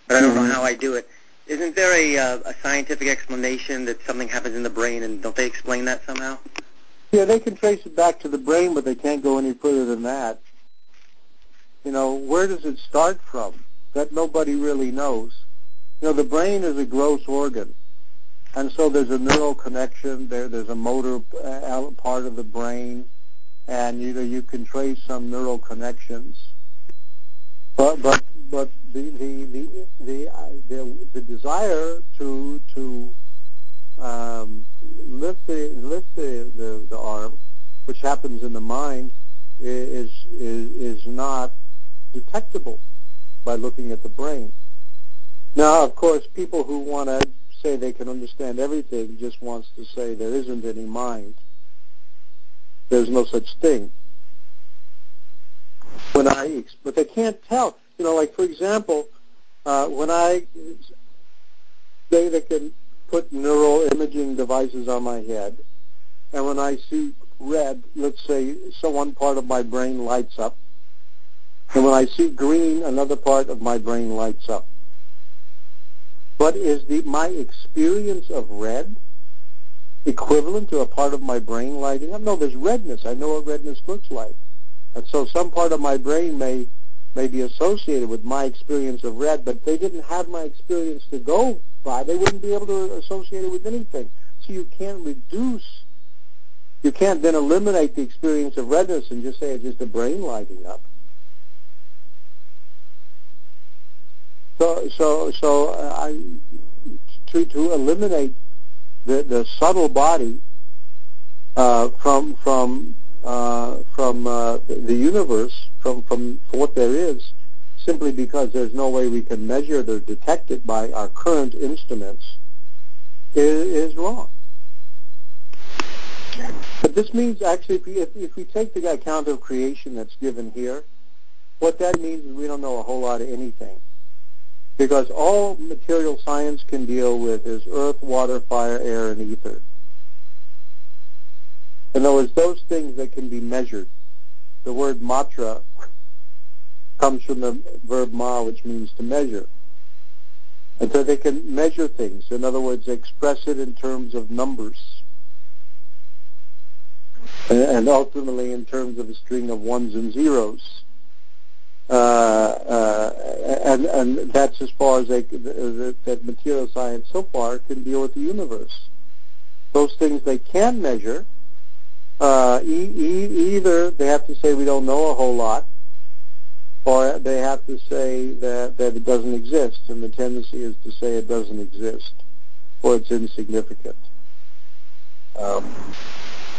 but I don't mm-hmm. know how I do it. Isn't there a, uh, a scientific explanation that something happens in the brain, and don't they explain that somehow? Yeah, they can trace it back to the brain, but they can't go any further than that. You know, where does it start from? That nobody really knows. You know, the brain is a gross organ. And so there's a neural connection there. There's a motor uh, part of the brain, and you know you can trace some neural connections. But but but the the the the uh, the, the desire to to um, lift the lift the, the, the arm, which happens in the mind, is is is not detectable by looking at the brain. Now, of course, people who want to say they can understand everything just wants to say there isn't any mind. There's no such thing. When I, but they can't tell. You know, like for example, uh, when I, they they can put neural imaging devices on my head, and when I see red, let's say, so one part of my brain lights up, and when I see green, another part of my brain lights up. But is the my experience of red equivalent to a part of my brain lighting up? No, there's redness. I know what redness looks like. And so some part of my brain may may be associated with my experience of red, but they didn't have my experience to go by, they wouldn't be able to associate it with anything. So you can't reduce, you can't then eliminate the experience of redness and just say it's just the brain lighting up. So, so, so uh, I, to to eliminate the the subtle body uh, from from uh, from uh, the universe, from from what there is, simply because there's no way we can measure it or detect it by our current instruments, is, is wrong. But this means actually, if we, if, if we take the account of creation that's given here, what that means is we don't know a whole lot of anything because all material science can deal with is earth, water, fire, air, and ether. In other words, those things that can be measured. The word matra comes from the verb ma, which means to measure. And so they can measure things. In other words, express it in terms of numbers. And ultimately in terms of a string of ones and zeros. Uh, uh, and, and that's as far as they, that material science so far can deal with the universe. Those things they can measure, uh, e- e- either they have to say we don't know a whole lot, or they have to say that, that it doesn't exist, and the tendency is to say it doesn't exist, or it's insignificant. Um,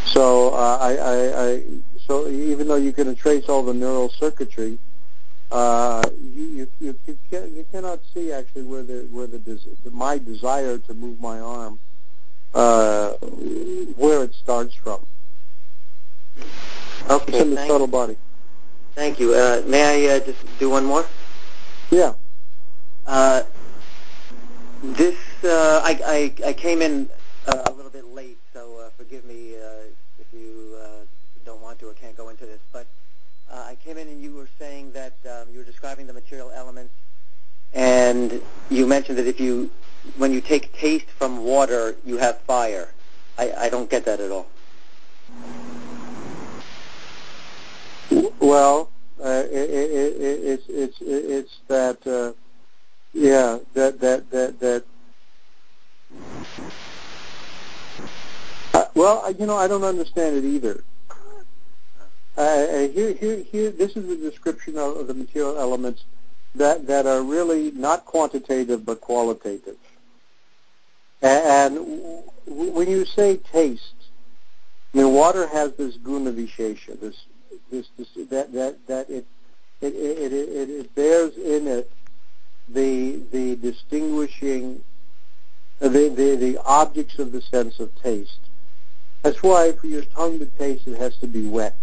so uh, I, I, I, so even though you can trace all the neural circuitry, uh, you, you, you, you, can, you cannot see actually where the where the des- my desire to move my arm uh, where it starts from. Okay. It's in the subtle body. Thank you. Uh, may I uh, just do one more? Yeah. Uh, this uh, I, I I came in uh, a little bit late, so uh, forgive me uh, if you uh, don't want to or can't go into this. But uh, I came in and you were saying that um, you were describing the material elements, and you mentioned that if you when you take taste from water, you have fire. I, I don't get that at all. Well, uh, it, it, it, it's it's it's that uh, yeah that that that that. Uh, well, you know, I don't understand it either. Uh, here, here, here. This is a description of, of the material elements that that are really not quantitative but qualitative. And, when you say taste, I mean, water has this guna vishesha, this this, this that that that it it, it it it bears in it the the distinguishing the, the the objects of the sense of taste. That's why for your tongue to taste, it has to be wet.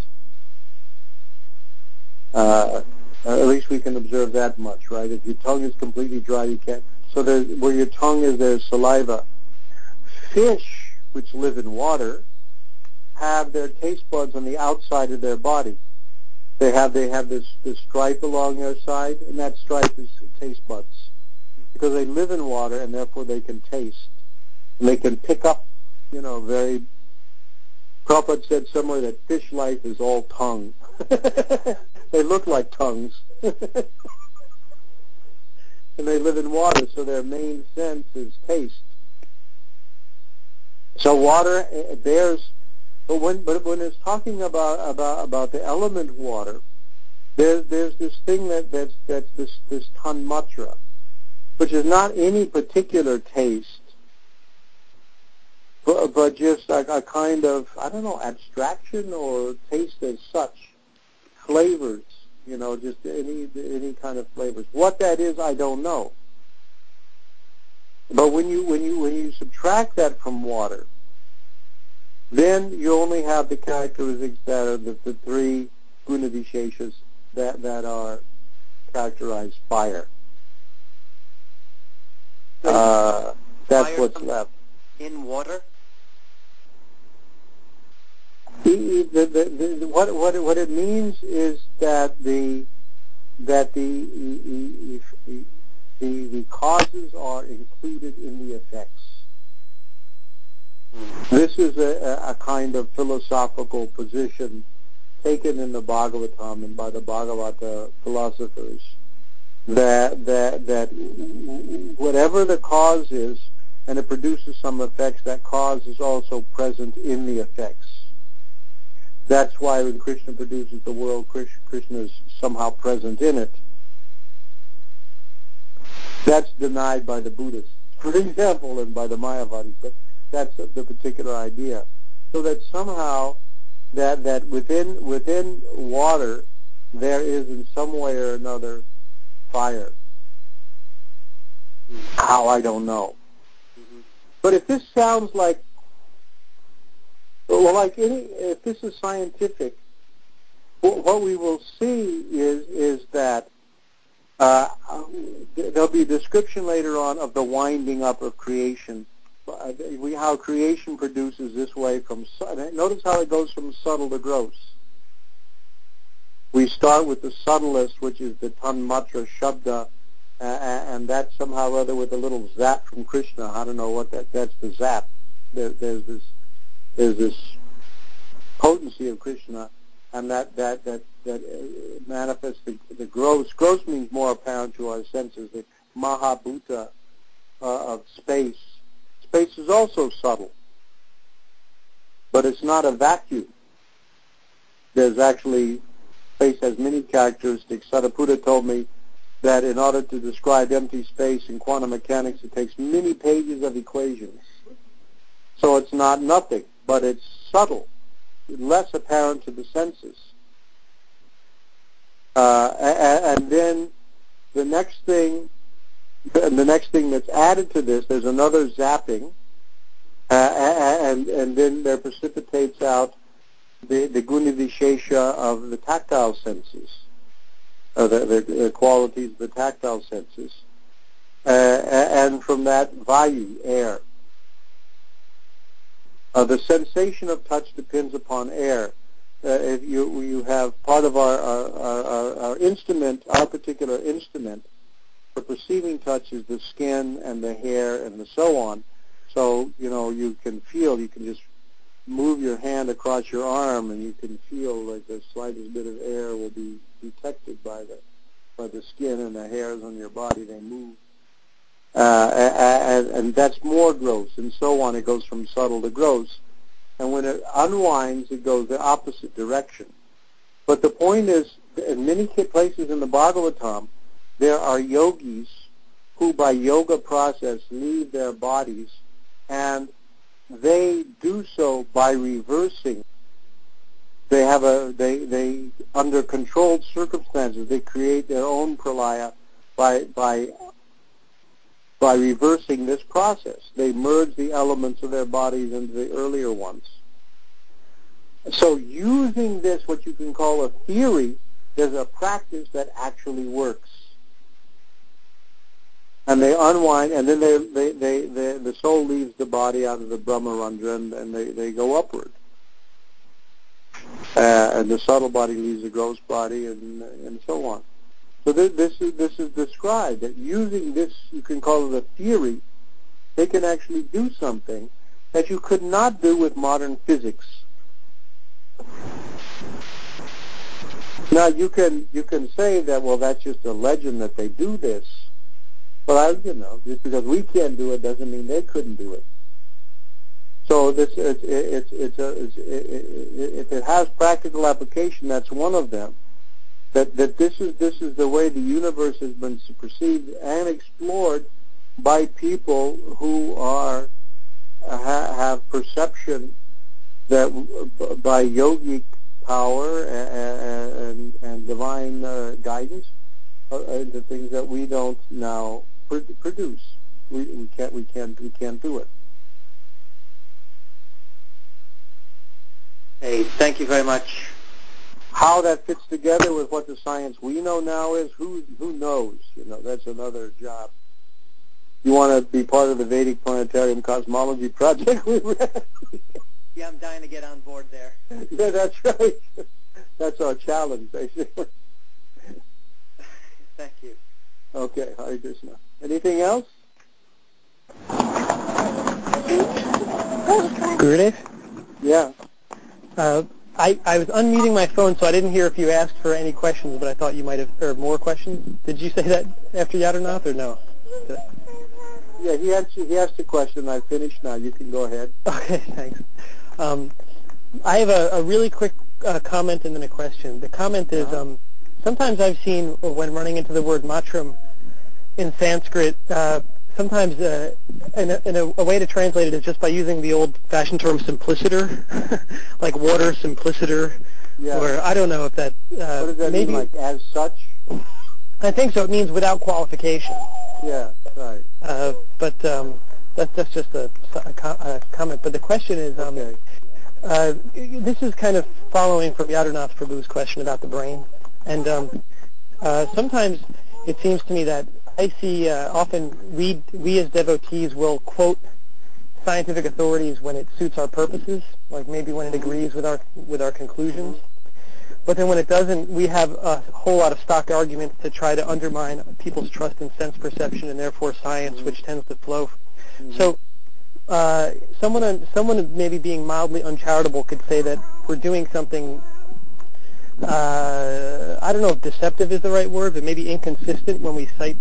Uh, at least we can observe that much, right? If your tongue is completely dry, you can't. So there, where your tongue is, there's saliva. Fish, which live in water, have their taste buds on the outside of their body. They have they have this this stripe along their side, and that stripe is taste buds because they live in water and therefore they can taste and they can pick up, you know, very. Prabhupada said somewhere that fish life is all tongue. they look like tongues. and they live in water, so their main sense is taste. So water eh, bears but when but when it's talking about about about the element water, there's there's this thing that that's that's this this tanmatra, which is not any particular taste, but, but just like a kind of I don't know abstraction or taste as such, flavors, you know, just any any kind of flavors. What that is, I don't know. But when you when you when you subtract that from water, then you only have the characteristics that are the, the three gunavisheshas that, that are characterized fire. Uh, that's fire what's left. In water? The, the, the, what, what, what it means is that the that the the, the, the causes are included in the effects. This is a, a kind of philosophical position taken in the Bhagavatam and by the Bhagavata philosophers that that that whatever the cause is and it produces some effects, that cause is also present in the effects. That's why when Krishna produces the world, Krishna is somehow present in it. That's denied by the Buddhists, for example, and by the Mayavadis. But that's the particular idea. So that somehow that that within within water there is in some way or another fire. How I don't know. Mm-hmm. But if this sounds like well, like any, if this is scientific, what we will see is is that Uh, there'll be a description later on of the winding up of creation. Uh, we, how creation produces this way from, notice how it goes from subtle to gross. We start with the subtlest, which is the tanmatra shabda, uh, and that somehow or other with a little zap from Krishna. I don't know what that, that's the zap. There, there's this, there's this potency of Krishna, and that, that, that, that uh, manifests the, the gross. Gross means more apparent to our senses, the mahabhuta uh, of space. Space is also subtle, but it's not a vacuum. There's actually, space has many characteristics. Sadaputa told me that in order to describe empty space in quantum mechanics, it takes many pages of equations. So it's not nothing, but it's subtle, less apparent to the senses. Uh, and, and then the next thing, the next thing that's added to this, there's another zapping, uh, and and then there precipitates out the the guna vishesha of the tactile senses uh, the, the, the, qualities of the tactile senses. Uh, and from that, vayu, air. Uh, the sensation of touch depends upon air. Uh, if you, you have part of our, our, our, our instrument, our particular instrument for perceiving touch is the skin and the hair and the so on. So, you know, you can feel, you can just move your hand across your arm and you can feel like the slightest bit of air will be detected by the by the skin and the hairs on your body. They move, uh, and, and that's more gross, and so on. It goes from subtle to gross, and when it unwinds, it goes the opposite direction. But the point is, in many places in the Bhagavatam, there are yogis who, by yoga process, leave their bodies, and they do so by reversing they have a they they under controlled circumstances they create their own pralaya by by by reversing this process. They merge the elements of their bodies into the earlier ones. So using this, what you can call a theory, there's a practice that actually works. And they unwind, and then they, they, they, they the soul leaves the body out of the Brahmarandhra, and, and they, they go upward uh, and the subtle body leaves the gross body, and and so on. So this, this is this is described that using this, you can call it a theory. They can actually do something that you could not do with modern physics. Now you can you can say that well that's just a legend that they do this, but I you know just because we can't do it doesn't mean they couldn't do it. So this it's it's, it's, a, it's it, if it has practical application, that's one of them. That that this is this is the way the universe has been perceived and explored by people who are uh, ha, have perception that uh, by yogic power and and, and divine uh, guidance uh, the things that we don't now produce. We, we can't we can't we can't do it. Hey, thank you very much. How that fits together with what the science we know now is, who who knows? You know, that's another job. You want to be part of the Vedic Planetarium Cosmology Project? yeah, I'm dying to get on board there. Yeah, that's right. That's our challenge, basically. Thank you. Okay, Hare Krishna. Anything else? Gurudev? Yeah. Uh, I, I was unmuting my phone, so I didn't hear if you asked for any questions, but I thought you might have, or more questions. Did you say that after Yadunath, or no? Yeah, he asked, he asked a question. I finished now. You can go ahead. Okay, thanks. Um, I have a, a really quick uh, comment and then a question. The comment is, Uh-huh. um, sometimes I've seen when running into the word matram in Sanskrit, uh, sometimes uh, in, a, in a, a way to translate it is just by using the old-fashioned term simpliciter, like water simpliciter, Yeah. or I don't know if that uh, what does that maybe mean, like as such? I think so. It means without qualification. Yeah, right. Uh, but um, that's that's just a, a, co- a comment. But the question is, um, Okay. uh, this is kind of following from Yadunath Prabhu's question about the brain, and um, uh, sometimes it seems to me that I see uh, often we we as devotees will quote scientific authorities when it suits our purposes, like maybe when it agrees with our with our conclusions. But then when it doesn't, we have a whole lot of stock arguments to try to undermine people's trust in sense perception and therefore science, which tends to flow. So uh, someone someone maybe being mildly uncharitable could say that we're doing something. Uh, I don't know if deceptive is the right word, but maybe inconsistent when we cite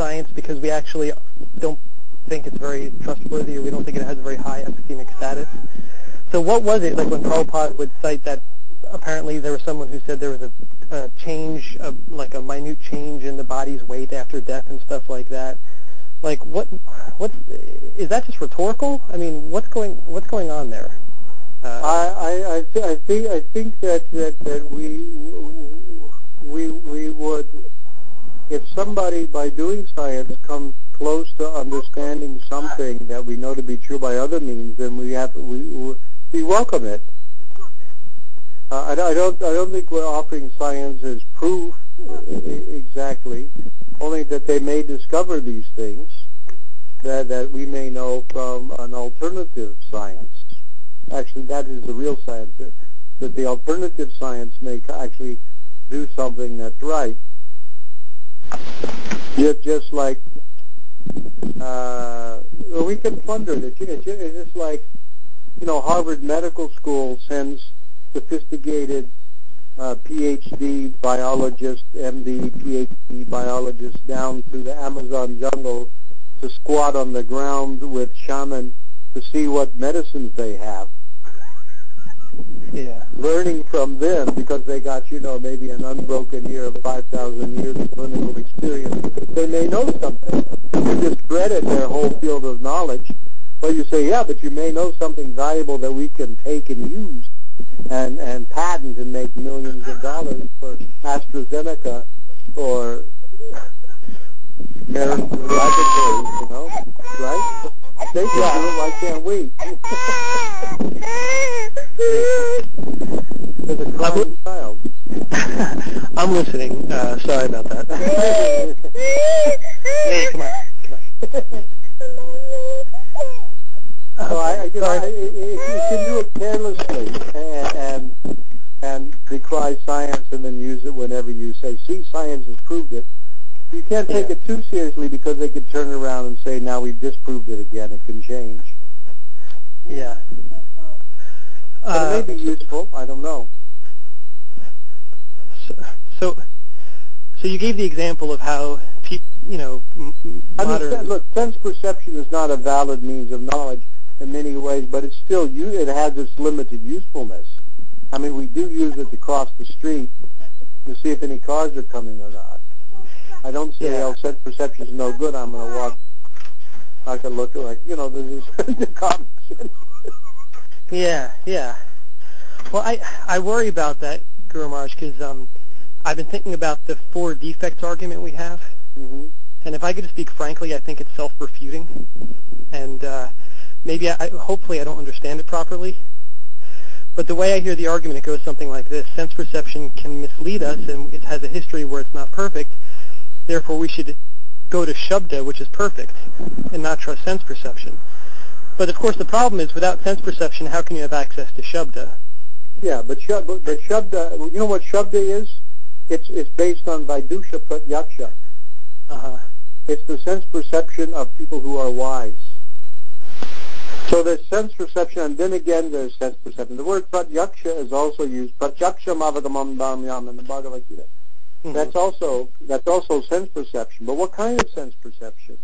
science because we actually don't think it's very trustworthy or we don't think it has a very high epistemic status. So what was it like when Prabhupada would cite that apparently there was someone who said there was a, a change, a, like a minute change in the body's weight after death and stuff like that? Like what? What's is that just rhetorical? I mean, what's going what's going on there? Uh, I I, th- I think I think that, that that we we we would if somebody by doing science comes close to understanding something that we know to be true by other means, then we have we we welcome it. Uh, I, I don't I don't think we're offering science as proof exactly, only that they may discover these things that that we may know from an alternative science. Actually, that is the real science. That the alternative science may actually do something that's right. Just, just like uh, we can plunder it. It's just like you know Harvard Medical School sends sophisticated uh, PhD biologists, MD, PhD biologists down to the Amazon jungle to squat on the ground with shaman to see what medicines they have. Yeah. Learning from them because they got, you know, maybe an unbroken year of 5,000 years of clinical experience. They may know something. You discredit their whole field of knowledge. But you say, yeah, but you may know something valuable that we can take and use and, and patent and make millions of dollars for AstraZeneca or Marion Laboratories, you know, right? They can do it, why can't we? There's a crying child. I'm listening. Uh, sorry about that. hey, come on. Come on. So I, you know, I, if you can do it carelessly and, and and decry science and then use it whenever you say, see, science has proved it. You can't take yeah. it too seriously because they could turn around and say, now we've disproved it again. It can change. Yeah. Uh, it may be useful. I don't know. So, so, so you gave the example of how people, you know, m- modern. I mean, look, sense perception is not a valid means of knowledge in many ways, but it's still you. it has its limited usefulness. I mean, we do use it to cross the street to see if any cars are coming or not. I don't say, yeah. oh, sense perception is no good. I'm going to walk. I can look like you know, there's this common sense. yeah, yeah. Well, I I worry about that, Guru Maharaj, because um, I've been thinking about the four defects argument we have. Mm-hmm. And if I could speak frankly, I think it's self-refuting. And uh, maybe I, hopefully I don't understand it properly. But the way I hear the argument, it goes something like this. Sense perception can mislead us, and it has a history where it's not perfect. Therefore, we should go to Shabda, which is perfect, and not trust sense perception. But of course, the problem is without sense perception, how can you have access to Shabda? Yeah, but, but Shabda, you know what Shabda is? It's, it's based on Vaidusha Pratyaksha. Uh-huh. It's the sense perception of people who are wise. So there's sense perception, and then again there's sense perception. The word pratyaksha is also used. Pratyaksha mavagamam dhamyam in the Bhagavad Gita. Mm-hmm. That's also that's also sense perception. But what kind of sense perception?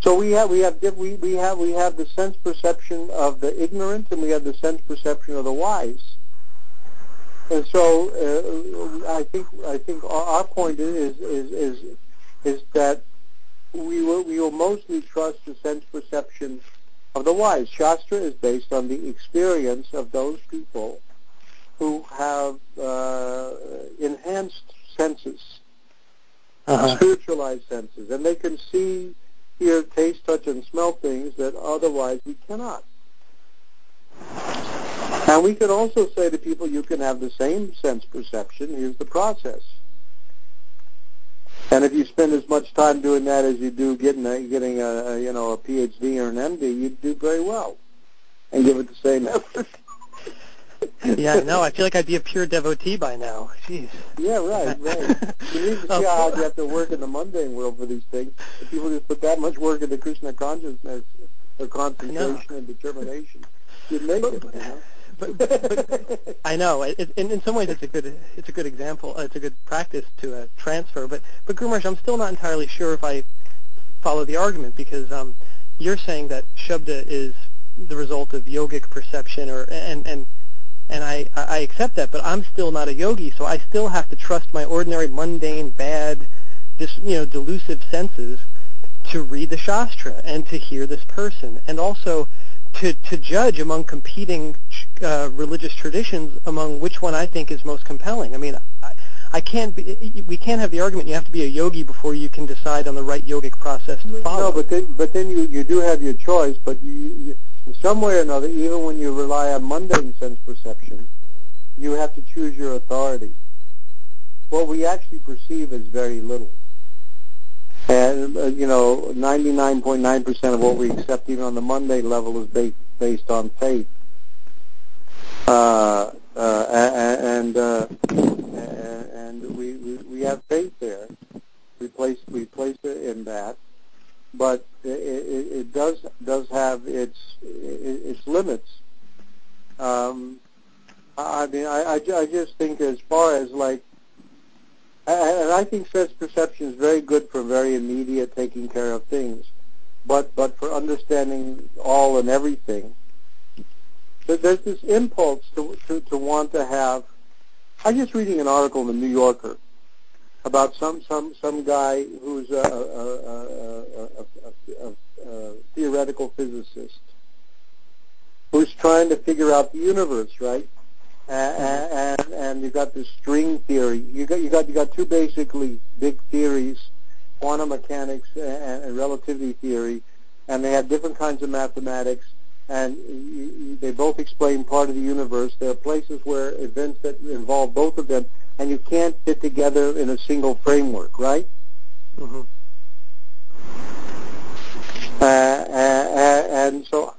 So we have we have we we have we have the sense perception of the ignorant, and we have the sense perception of the wise. And so uh, I think I think our point is is is is that we will we will mostly trust the sense perception of the wise. Shastra is based on the experience of those people who have uh, enhanced senses, uh-huh. spiritualized senses, and they can see, hear, taste, touch, and smell things that otherwise we cannot. And we can also say to people, you can have the same sense perception. Here's the process. And if you spend as much time doing that as you do getting a, getting a, a you know a PhD or an MD, you'd do very well, and give it the same effort. Yeah, no, I feel like I'd be a pure devotee by now. Jeez. Yeah, right, right. You need to see how you have to work in the mundane world for these things. If people just put that much work into Krishna consciousness or concentration and determination, you'd make but, it. You know? But, but, I know. It, in, in some ways, it's a good it's a good example. Uh, it's a good practice to uh, transfer. But but Guru I'm still not entirely sure if I follow the argument because um, you're saying that Shabda is the result of yogic perception, or and and and I I accept that. But I'm still not a yogi, so I still have to trust my ordinary, mundane, bad, just you know, delusive senses to read the Shastra and to hear this person, and also to, to judge among competing uh, religious traditions among which one I think is most compelling. I mean, I, I can't be, we can't have the argument you have to be a yogi before you can decide on the right yogic process to follow. No, but then, but then you, you do have your choice, but you, you, in some way or another, even when you rely on mundane sense perception, you have to choose your authority. What we actually perceive is very little. And, uh, you know, 99.9% of what we accept even on the mundane level is based, based on faith. Uh, uh, and, uh, and we, we, we have faith there. We place, we place it in that. But it, it, does, does have its, its limits. Um, I mean, I, I, I just think as far as like and I think sense perception is very good for very immediate taking care of things, but but for understanding all and everything, there's this impulse to to, to want to have. I'm just reading an article in the New Yorker about some some some guy who's a, a, a, a theoretical physicist who's trying to figure out the universe, right? and, mm-hmm. and and you've got the string theory. You got you got you got two basically big theories, quantum mechanics and, and relativity theory, and they have different kinds of mathematics, and they both explain part of the universe. There are places where events that involve both of them, and you can't fit together in a single framework, right? Mm-hmm. Uh, and, and so,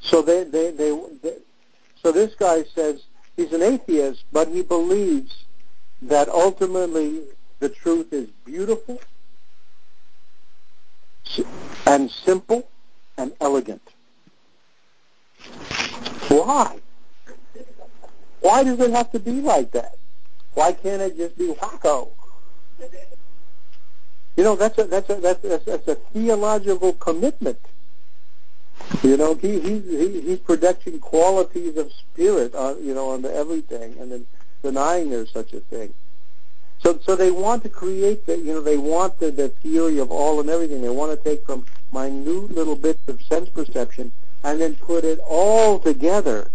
so they, they, they, they, so this guy says he's an atheist, but he believes that ultimately the truth is beautiful and simple and elegant. Why? Why does it have to be like that? Why can't it just be wacko? You know, that's a that's a that's a, that's a theological commitment. You know, he he's he, he's projecting qualities of spirit, on, you know, onto everything, and then denying there's such a thing. So so they want to create the you know they want the, the theory of all and everything. They want to take from minute little bits of sense perception and then put it all together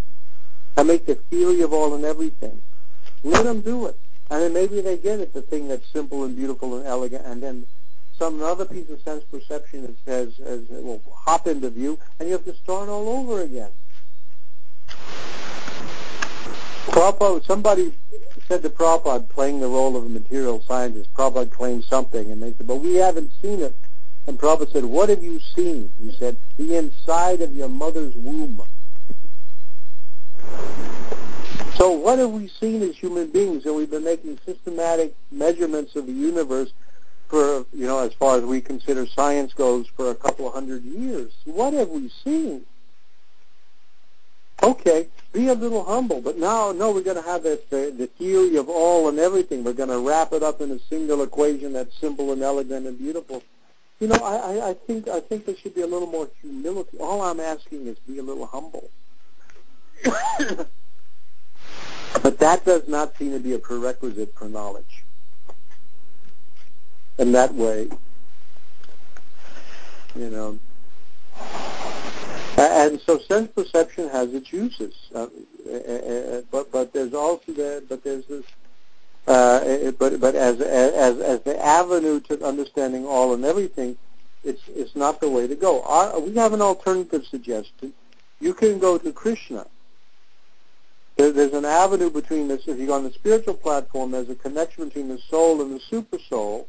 and make the theory of all and everything. Let them do it, and then maybe they get it, the thing that's simple and beautiful and elegant, and then some other piece of sense perception has, has, has will hop into view, and you have to start all over again. Prabhupada, somebody said to Prabhupada, playing the role of a material scientist, Prabhupada claimed something, and they said, but we haven't seen it. And Prabhupada said, what have you seen? He said, the inside of your mother's womb. So what have we seen as human beings? And we've been making systematic measurements of the universe for, you know, as far as we consider science goes, for a couple of hundred years. What have we seen? Okay, be a little humble, but now, no, we're going to have this, the, the theory of all and everything. We're going to wrap it up in a single equation that's simple and elegant and beautiful. You know, I, I think I think there should be a little more humility. All I'm asking is be a little humble. but that does not seem to be a prerequisite for knowledge in that way. You know. And so sense perception has its uses, uh, but but there's also the, but there's this uh, but but as as as the avenue to understanding all and everything, it's it's not the way to go. Our, we have an alternative suggestion. You can go to Krishna. There, there's an avenue between this. If you go on the spiritual platform, there's a connection between the soul and the super soul,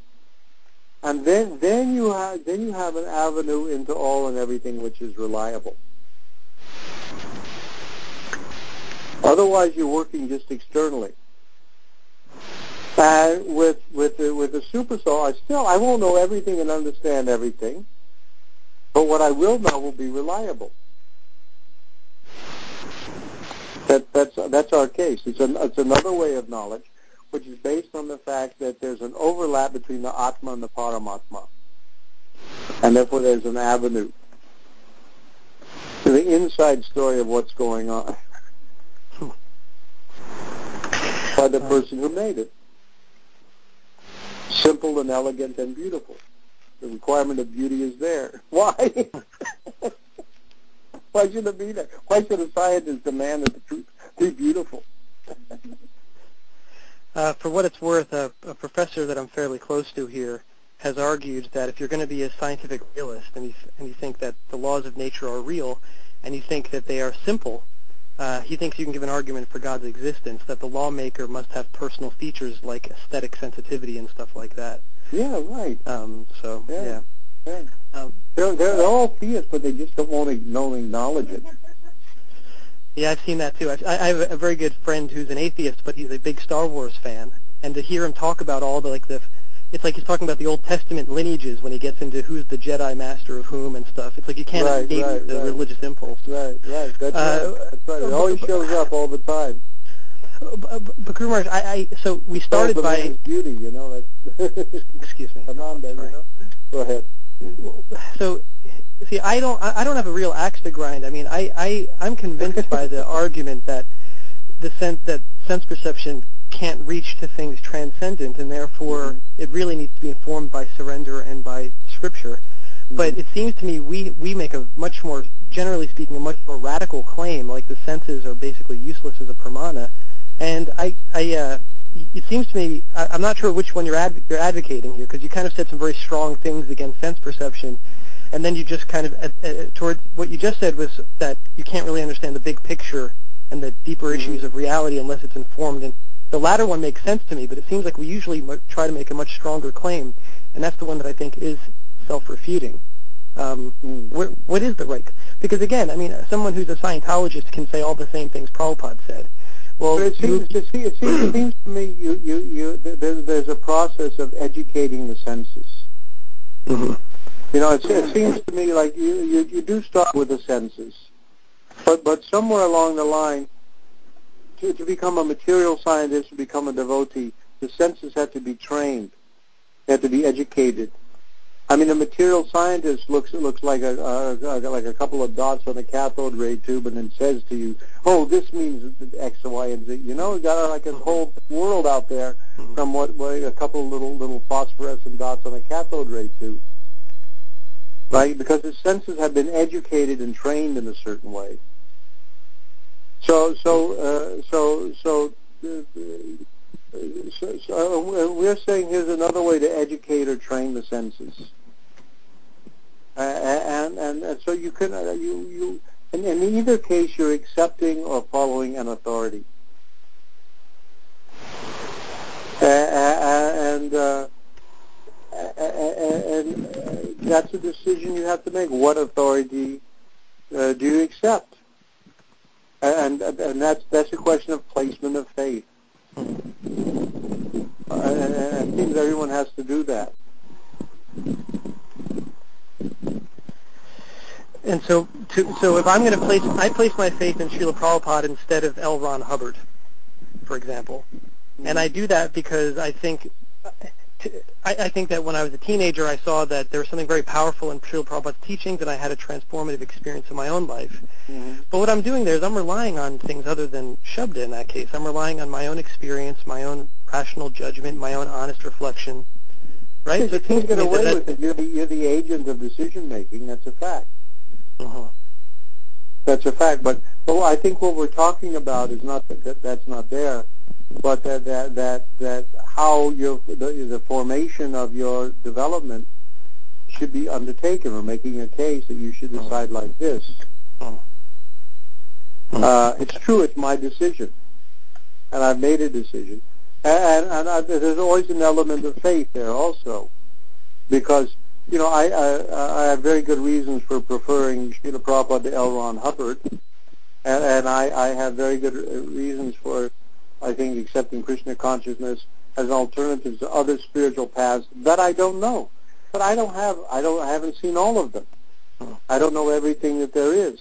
and then then you have then you have an avenue into all and everything which is reliable. Otherwise, you're working just externally. And with with the, with the super soul, I still I won't know everything and understand everything, but what I will know will be reliable. That that's that's our case. It's an, it's another way of knowledge, which is based on the fact that there's an overlap between the Atma and the Paramatma, and therefore there's an avenue to the inside story of what's going on hmm. by the person who made it simple and elegant and beautiful. The requirement of beauty is there. Why? Why should it be there? Why should a scientist demand that the truth be beautiful? uh, for what it's worth, a, a professor that I'm fairly close to here has argued that if you're going to be a scientific realist and you, and you think that the laws of nature are real and you think that they are simple, uh, he thinks you can give an argument for God's existence that the lawmaker must have personal features like aesthetic sensitivity and stuff like that. Yeah, right. Um, so yeah, yeah, yeah. Um, they're, they're all theists, but they just don't want to don't acknowledge it. yeah, I've seen that too. I, I have a very good friend who's an atheist, but he's a big Star Wars fan, and to hear him talk about all the like the it's like he's talking about the Old Testament lineages when he gets into who's the Jedi master of whom and stuff. It's like you can't Right, escape right, the right. religious impulse. Right, right. That's Uh, right. That's right. It always shows up all the time. But, but, but I, I so we started by beauty, you know. That's excuse me. Ananda, you know. Go ahead. So, see, I don't, I don't have a real axe to grind. I mean, I, I, I'm convinced by the argument that the sense that sense perception can't reach to things transcendent, and therefore Mhm. it really needs to be informed by surrender and by scripture. But Mhm. it seems to me we we make a much more, generally speaking, a much more radical claim, like the senses are basically useless as a pramana. And I, I, uh, it seems to me, I, I'm not sure which one you're, adv- you're advocating here, because you kind of said some very strong things against sense perception, and then you just kind of, uh, uh, towards what you just said was that you can't really understand the big picture and the deeper Mhm. issues of reality unless it's informed. And the latter one makes sense to me, but it seems like we usually mu- try to make a much stronger claim, and that's the one that I think is self-refuting. Um, Mm. where, what is the right? Because again, I mean, someone who's a Scientologist can say all the same things Prabhupada said. Well, But it you- seems, seems, it seems, it seems to me you, you, you, there, there's a process of educating the senses. Mhm. You know, it, it seems to me like you, you, you do start with the senses, but but somewhere along the line, to, to become a material scientist, to become a devotee, the senses have to be trained, they have to be educated. I mean, a material scientist looks looks like a, like a couple of dots on a cathode ray tube, and then says to you, "Oh, this means X, Y, and Z." You know, got like a whole world out there Mhm. from what, what a couple of little little phosphorescent dots on a cathode ray tube, right? Because the senses have been educated and trained in a certain way. So so uh, so so. Uh, so, so uh, we're saying here's another way to educate or train the senses. And, and and so you can uh, you you in, in either case you're accepting or following an authority. Uh, and uh, and uh, that's a decision you have to make. What authority uh, do you accept? And and that's that's a question of placement of faith. Uh, and it seems everyone has to do that. And so, to, so if I'm going to place, I place my faith in Srila Prabhupada instead of L. Ron Hubbard, for example, and I do that because I think, I, I think that when I was a teenager, I saw that there was something very powerful in Srila Prabhupada's teachings, and I had a transformative experience in my own life. Mhm. But what I'm doing there is I'm relying on things other than Shabda in that case. I'm relying on my own experience, my own rational judgment, my own honest reflection. Right? You So it can't to get away that with it. You're the, you're the agent of decision making. That's a fact. Uh That's a fact. But but I think what we're talking about is not that, that that's not there, but that that that that how your the, the formation of your development should be undertaken. We're making a case that you should decide like this. Oh. Uh, it's true. It's my decision, and I've made a decision. And, and I, there's always an element of faith there also. because you know I, I I have very good reasons for preferring Srila Prabhupada to L. Ron Hubbard, and, and I, I have very good reasons for I think accepting Krishna consciousness as an alternative to other spiritual paths that I don't know. But I don't have I don't I haven't seen all of them. I don't know everything that there is.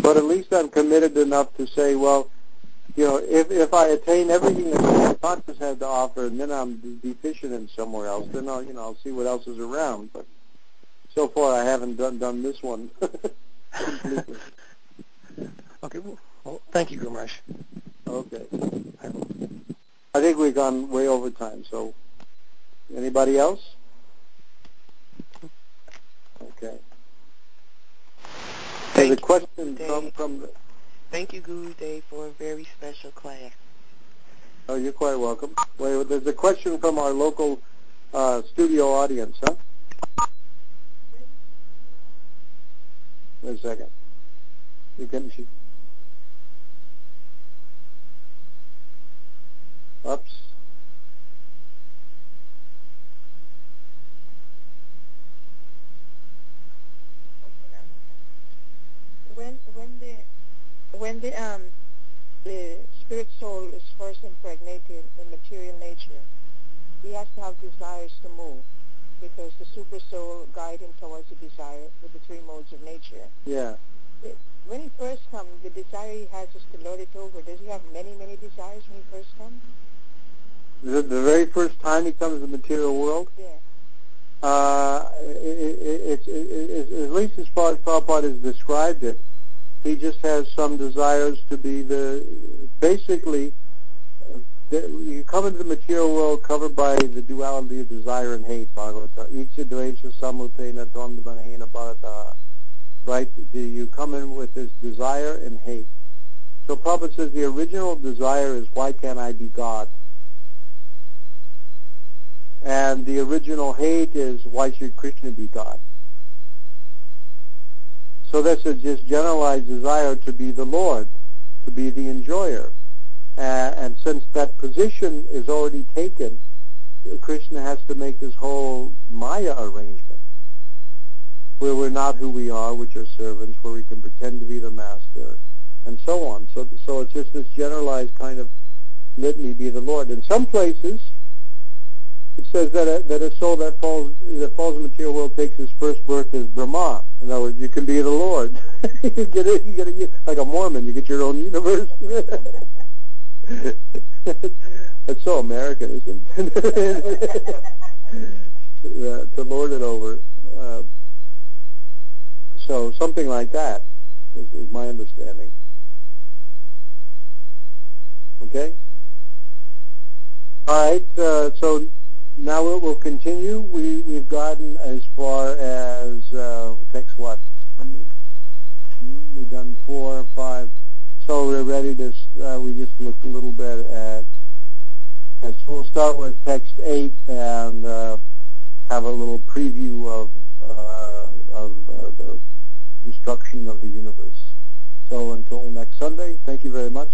But at least I'm committed enough to say, well, you know, if if I attain everything that consciousness had to offer, and then I'm deficient in somewhere else, then I'll you know I'll see what else is around. But so far, I haven't done done this one. okay. Well, thank you, Guru Okay. I think we've gone way over time. So, anybody else? Okay. There's a question from from. The, Thank you, Guru Day, for a very special class. Oh, you're quite welcome. Wait, there's a question from our local uh, studio audience, huh? Wait a second. You can. She, oops. When when the when the um the spirit soul is first impregnated in material nature, he has to have desires to move because the super soul guide him towards the desire with the three modes of nature. Yeah. When he first comes, the desire he has is to lord it over. Does he have many, many desires when he first comes? The, the very first time he comes to the material world? Yeah. Uh, it, it, it, at least as far as Prabhupada has described it, he just has some desires to be the, basically, you come into the material world covered by the duality of desire and hate, Bhagavata. Bharata. Right? You come in with this desire and hate. So Prabhupada says the original desire is, why can't I be God? And the original hate is, why should Krishna be God? So that's a just generalized desire to be the Lord, to be the enjoyer. Uh, and since that position is already taken, Krishna has to make this whole Maya arrangement where we're not who we are, which are servants, where we can pretend to be the master, and so on. So, so it's just this generalized kind of litany, be the Lord. In some places, it says that a, that a soul that falls that falls in the material world takes his first birth as Brahma. In other words, you can be the Lord. you get it. You get it. Like a Mormon, you get your own universe. That's so American, isn't it? to, to lord it over. Uh, so something like that is, is my understanding. Okay. All right. Uh, so now we'll, we'll continue. We we've gotten as far as uh, takes what? We've done four, five. So we're ready to. Uh, we just looked a little bit at. So we'll start with text eight and uh, have a little preview of uh, of uh, the destruction of the universe. So until next Sunday, thank you very much.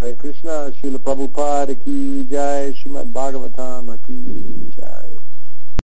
Hare Krishna, Srila Prabhupada ki jai, Srimad Bhagavatam ki jai.